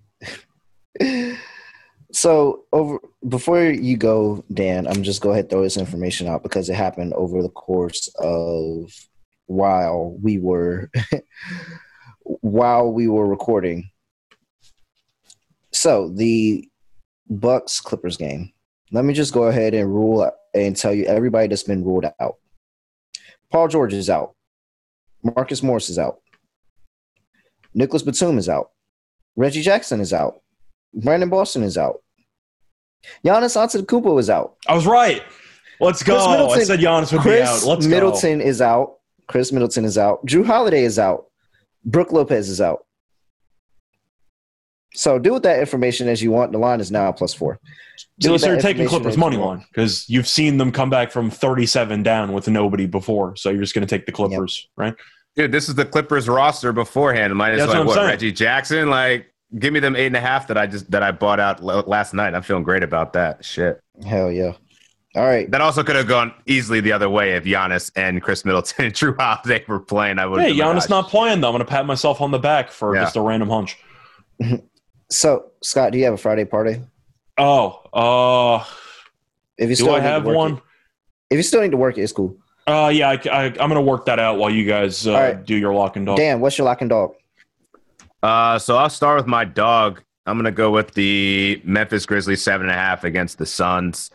Speaker 1: so over before you go, Dan, I'm just go ahead throw this information out because it happened over the course of while we were while we were recording. So the Bucks Clippers game. Let me just go ahead and rule and tell you everybody that's been ruled out. Paul George is out. Marcus Morris is out. Nicholas Batum is out. Reggie Jackson is out. Brandon Boston is out. Giannis Antetokounmpo is out.
Speaker 2: I was right. Let's go. I said Giannis would
Speaker 1: Khris
Speaker 2: be out. Let's
Speaker 1: Middleton is out. Khris Middleton is out. Jrue Holiday is out. Brook Lopez is out. So do with that information as you want. The line is now plus four.
Speaker 2: Do so you start taking Clippers money line because you've seen them come back from 37 down with nobody before. So you're just going to take the Clippers, yep. right?
Speaker 3: Dude, this is the Clippers roster beforehand. Minus That's like what, what Reggie Jackson. Like, give me them eight and a half that I just that I bought out last night. I'm feeling great about that. Shit.
Speaker 1: Hell yeah. All right.
Speaker 3: That also could have gone easily the other way if Giannis and Khris Middleton and Jrue Holiday were playing. I would.
Speaker 2: Hey, Giannis not playing though. I'm going to pat myself on the back for yeah. just a random hunch.
Speaker 1: so, Scott, do you have a Friday party?
Speaker 2: Oh, uh,
Speaker 1: if you
Speaker 2: still do I have one?
Speaker 1: It, if you still need to work it, it's cool.
Speaker 2: Uh, yeah, I, am going to work that out while you guys uh, right. do your lock and dog.
Speaker 1: Dan, what's your lock and dog?
Speaker 3: Uh, so I'll start with my dog. I'm going to go with the Memphis Grizzlies seven and a half against the Suns.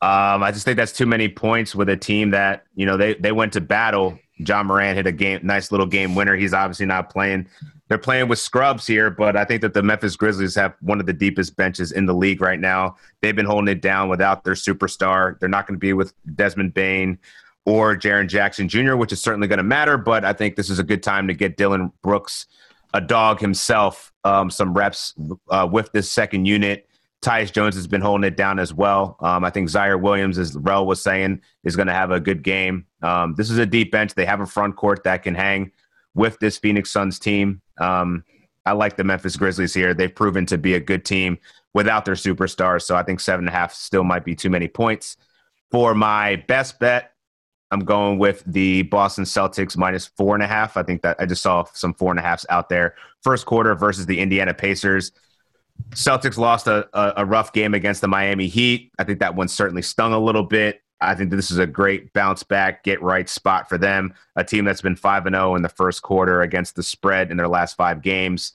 Speaker 3: Um, I just think that's too many points with a team that you know they they went to battle. Ja Morant hit a game, nice little game winner. He's obviously not playing. They're playing with scrubs here, but I think that the Memphis Grizzlies have one of the deepest benches in the league right now. They've been holding it down without their superstar. They're not going to be with Desmond Bane or Jaren Jackson Jr., which is certainly going to matter. But I think this is a good time to get Dillon Brooks, a dog himself, um, some reps uh, with this second unit. Tyus Jones has been holding it down as well. Um, I think Ziaire Williams, as Rel was saying, is going to have a good game. Um, this is a deep bench. They have a front court that can hang with this Phoenix Suns team. Um, I like the Memphis Grizzlies here. They've proven to be a good team without their superstars. So I think seven and a half still might be too many points. For my best bet, I'm going with the Boston Celtics minus four and a half. I think that I just saw some four and a halfs out there. First quarter versus the Indiana Pacers. Celtics lost a, a, a, rough game against the Miami Heat. I think that one certainly stung a little bit. I think this is a great bounce back, get right spot for them. A team that's been 5 and 0 in the first quarter against the spread in their last five games.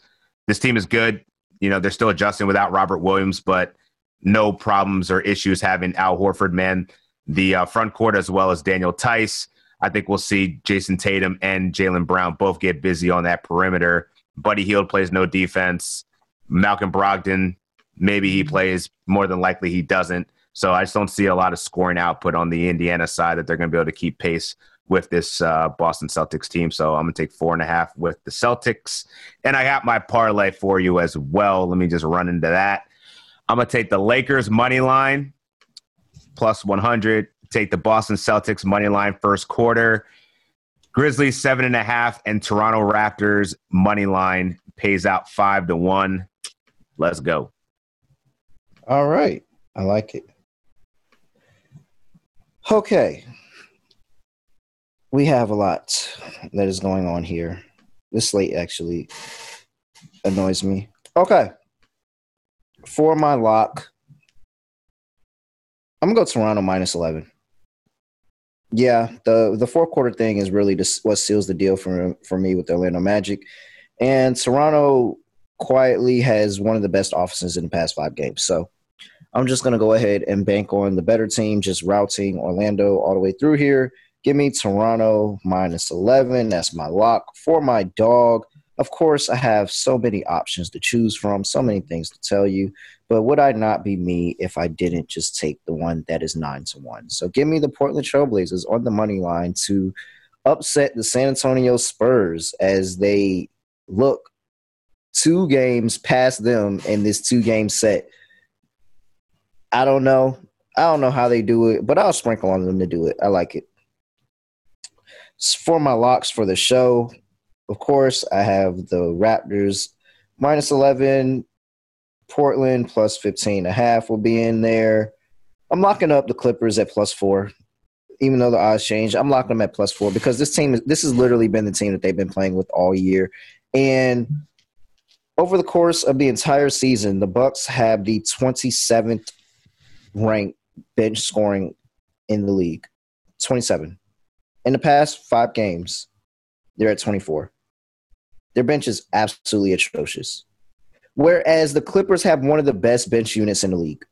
Speaker 3: This team is good. You know, they're still adjusting without Robert Williams, but no problems or issues having Al Horford, man the uh, front court as well as Daniel Theis. I think we'll see Jayson Tatum and Jaylen Brown both get busy on that perimeter. Buddy Hield plays no defense. Malcolm Brogdon, maybe he plays. More than likely, he doesn't. So I just don't see a lot of scoring output on the Indiana side that they're going to be able to keep pace with this uh, Boston Celtics team. So I'm going to take four and a half with the Celtics. And I got my parlay for you as well. Let me just run into that. I'm going to take the Lakers money line plus 100. Take the Boston Celtics money line first quarter. Grizzlies seven and a half, and Toronto Raptors money line pays out five to one. Let's go.
Speaker 1: All right, I like it. Okay, we have a lot that is going on here. This slate actually annoys me. Okay, for my lock, I'm gonna go Toronto minus eleven. Yeah, the the fourth quarter thing is really just what seals the deal for for me with the Orlando Magic, and Toronto quietly has one of the best offenses in the past five games. So I'm just gonna go ahead and bank on the better team, just routing Orlando all the way through here. Give me Toronto minus eleven. That's my lock for my dog. Of course, I have so many options to choose from, so many things to tell you. But would I not be me if I didn't just take the one that is nine to one? So give me the Portland Trailblazers on the money line to upset the San Antonio Spurs as they look two games past them in this two game set. I don't know. I don't know how they do it, but I'll sprinkle on them to do it. I like it. For my locks for the show, of course, I have the Raptors minus 11, Portland plus 15 and a half will be in there. I'm locking up the Clippers at plus four. even though the odds change. I'm locking them at plus four because this team, this has literally been the team that they've been playing with all year. And over the course of the entire season, the Bucks have the 27th ranked bench scoring in the league. 27. In the past five games, they're at 24. Their bench is absolutely atrocious. Whereas the Clippers have one of the best bench units in the league.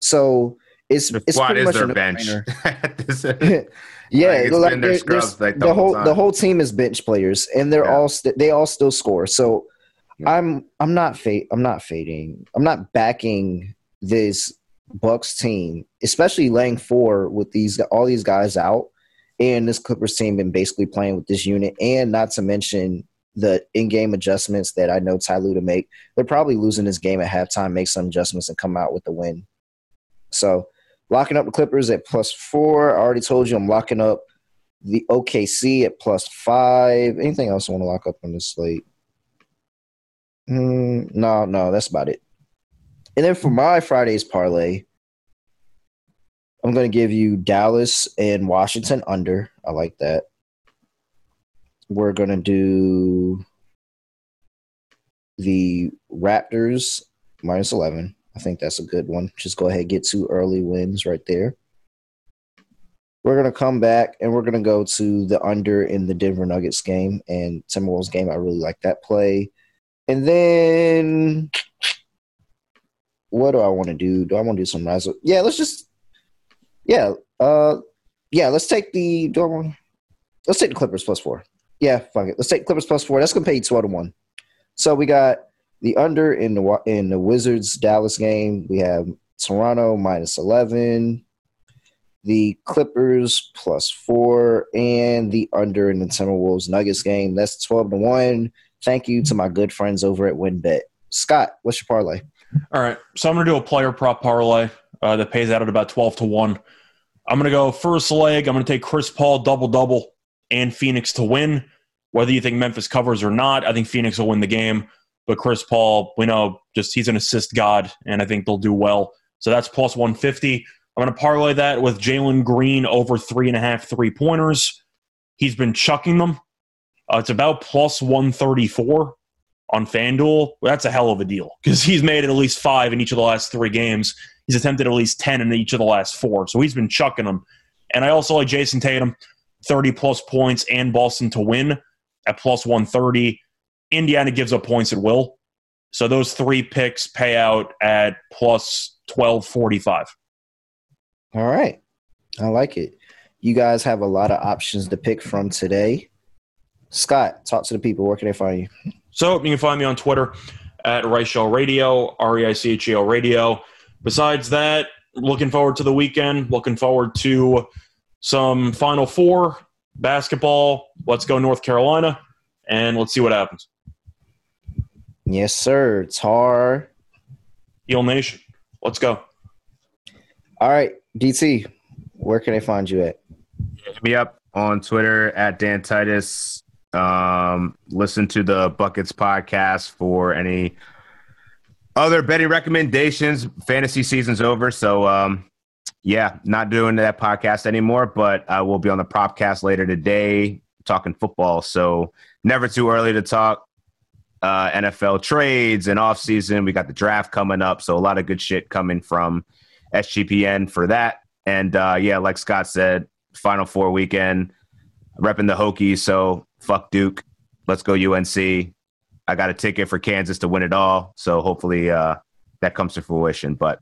Speaker 1: So it's
Speaker 3: The
Speaker 1: it's pretty
Speaker 3: is
Speaker 1: much
Speaker 3: their
Speaker 1: a
Speaker 3: bench.
Speaker 1: yeah,
Speaker 3: Like, it's
Speaker 1: like,
Speaker 3: their scrubs, like, the
Speaker 1: the
Speaker 3: whole
Speaker 1: whole the whole team is bench players, and they're
Speaker 3: Yeah.
Speaker 1: all st- they all still score. So
Speaker 3: Yeah.
Speaker 1: I'm I'm not fa- I'm not fading. I'm not backing this Bucks team, especially laying four with these all these guys out, and this Clippers team been basically playing with this unit, and not to mention the in-game adjustments that I know Ty Lue to make. They're probably losing this game at halftime, make some adjustments, and come out with the win. So locking up the Clippers at plus four. I already told you I'm locking up the OKC at plus five. Anything else I want to lock up on this slate? Mm, no, no, that's about it. And then for my Friday's parlay, I'm going to give you Dallas and Washington under. I like that. We're going to do the Raptors minus 11. I think that's a good one. Just go ahead get two early wins right there. We're going to come back and we're going to go to the under in the Denver Nuggets game and Timberwolves game. I really like that play. And then what do I want to do? Do I want to do some rise? Yeah, let's just yeah, uh yeah, let's take the let's take the Clippers plus four. Yeah, fuck it. Let's take Clippers plus four. That's gonna pay twelve to one. So we got the under in the in the Wizards Dallas game. We have Toronto minus eleven, the Clippers plus four, and the under in the Timberwolves Nuggets game. That's twelve to one. Thank you to my good friends over at WynnBET. Scott, what's your parlay?
Speaker 2: All right, so I'm to do a player prop parlay uh, that pays out at about 12 to 1. I'm going to go first leg. I'm going to take Chris Paul double double and Phoenix to win. Whether you think Memphis covers or not, I think Phoenix will win the game. But Chris Paul, we know just he's an assist god, and I think they'll do well. So that's plus 150. I'm going to parlay that with Jalen Green over three and a half three pointers. He's been chucking them. Uh, it's about plus 134 on FanDuel. That's a hell of a deal because he's made at least five in each of the last three games. He's attempted at least 10 in each of the last four. So he's been chucking them. And I also like Jayson Tatum, 30 plus points and Boston to win at plus 130. Indiana gives up points at will. So those three picks pay out at plus 1245.
Speaker 1: All right. I like it. You guys have a lot of options to pick from today. Scott, talk to the people. Where can they find you?
Speaker 2: So you can find me on Twitter at Reichel Radio, R E I C H E L Radio. Besides that, looking forward to the weekend. Looking forward to some Final Four basketball. Let's go North Carolina, and let's see what happens.
Speaker 1: Yes, sir. Tar.
Speaker 2: Heel Nation, let's go.
Speaker 1: All right. DT, where can I find you at?
Speaker 3: Hit me up on Twitter at Dan Titus. Um, listen to the Buckets podcast for any other betting recommendations. Fantasy season's over, so um, yeah, not doing that podcast anymore. But I will be on the Propcast later today, talking football. So never too early to talk uh, NFL trades and off season. We got the draft coming up, so a lot of good shit coming from SGPN for that. And uh, yeah, like Scott said, Final Four weekend, repping the Hokies. So fuck Duke. Let's go UNC. I got a ticket for Kansas to win it all. So hopefully uh, that comes to fruition. But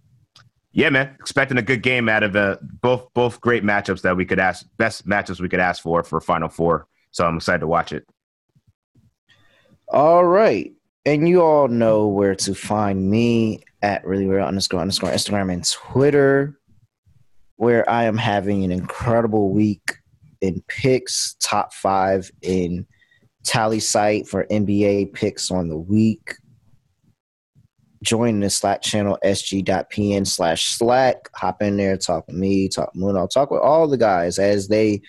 Speaker 3: yeah, man, expecting a good game out of uh, both both great matchups that we could ask best matchups we could ask for for Final Four. So I'm excited to watch it.
Speaker 1: All right. And you all know where to find me at really real underscore underscore Instagram and Twitter, where I am having an incredible week in picks, top five in tally site for NBA picks on the week. Join the Slack channel sg.pn slash Slack. Hop in there, talk with me, talk with Moon. I'll talk with all the guys as they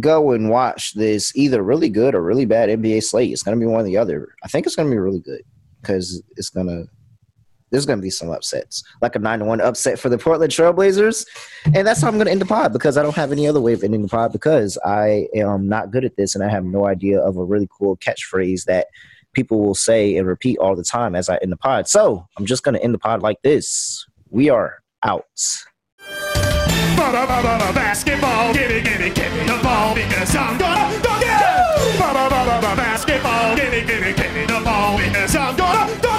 Speaker 1: go and watch this either really good or really bad NBA slate. It's going to be one or the other. I think it's going to be really good because it's going to there's going to be some upsets, like a nine to one upset for the Portland Trailblazers, and that's how I'm going to end the pod because I don't have any other way of ending the pod because I am not good at this and I have no idea of a really cool catchphrase that people will say and repeat all the time as I end the pod. So I'm just going to end the pod like this. We are out. Basketball, give me, give me, give me the ball because I'm gonna it. Basketball, give me, give me, give me the ball because I'm gonna.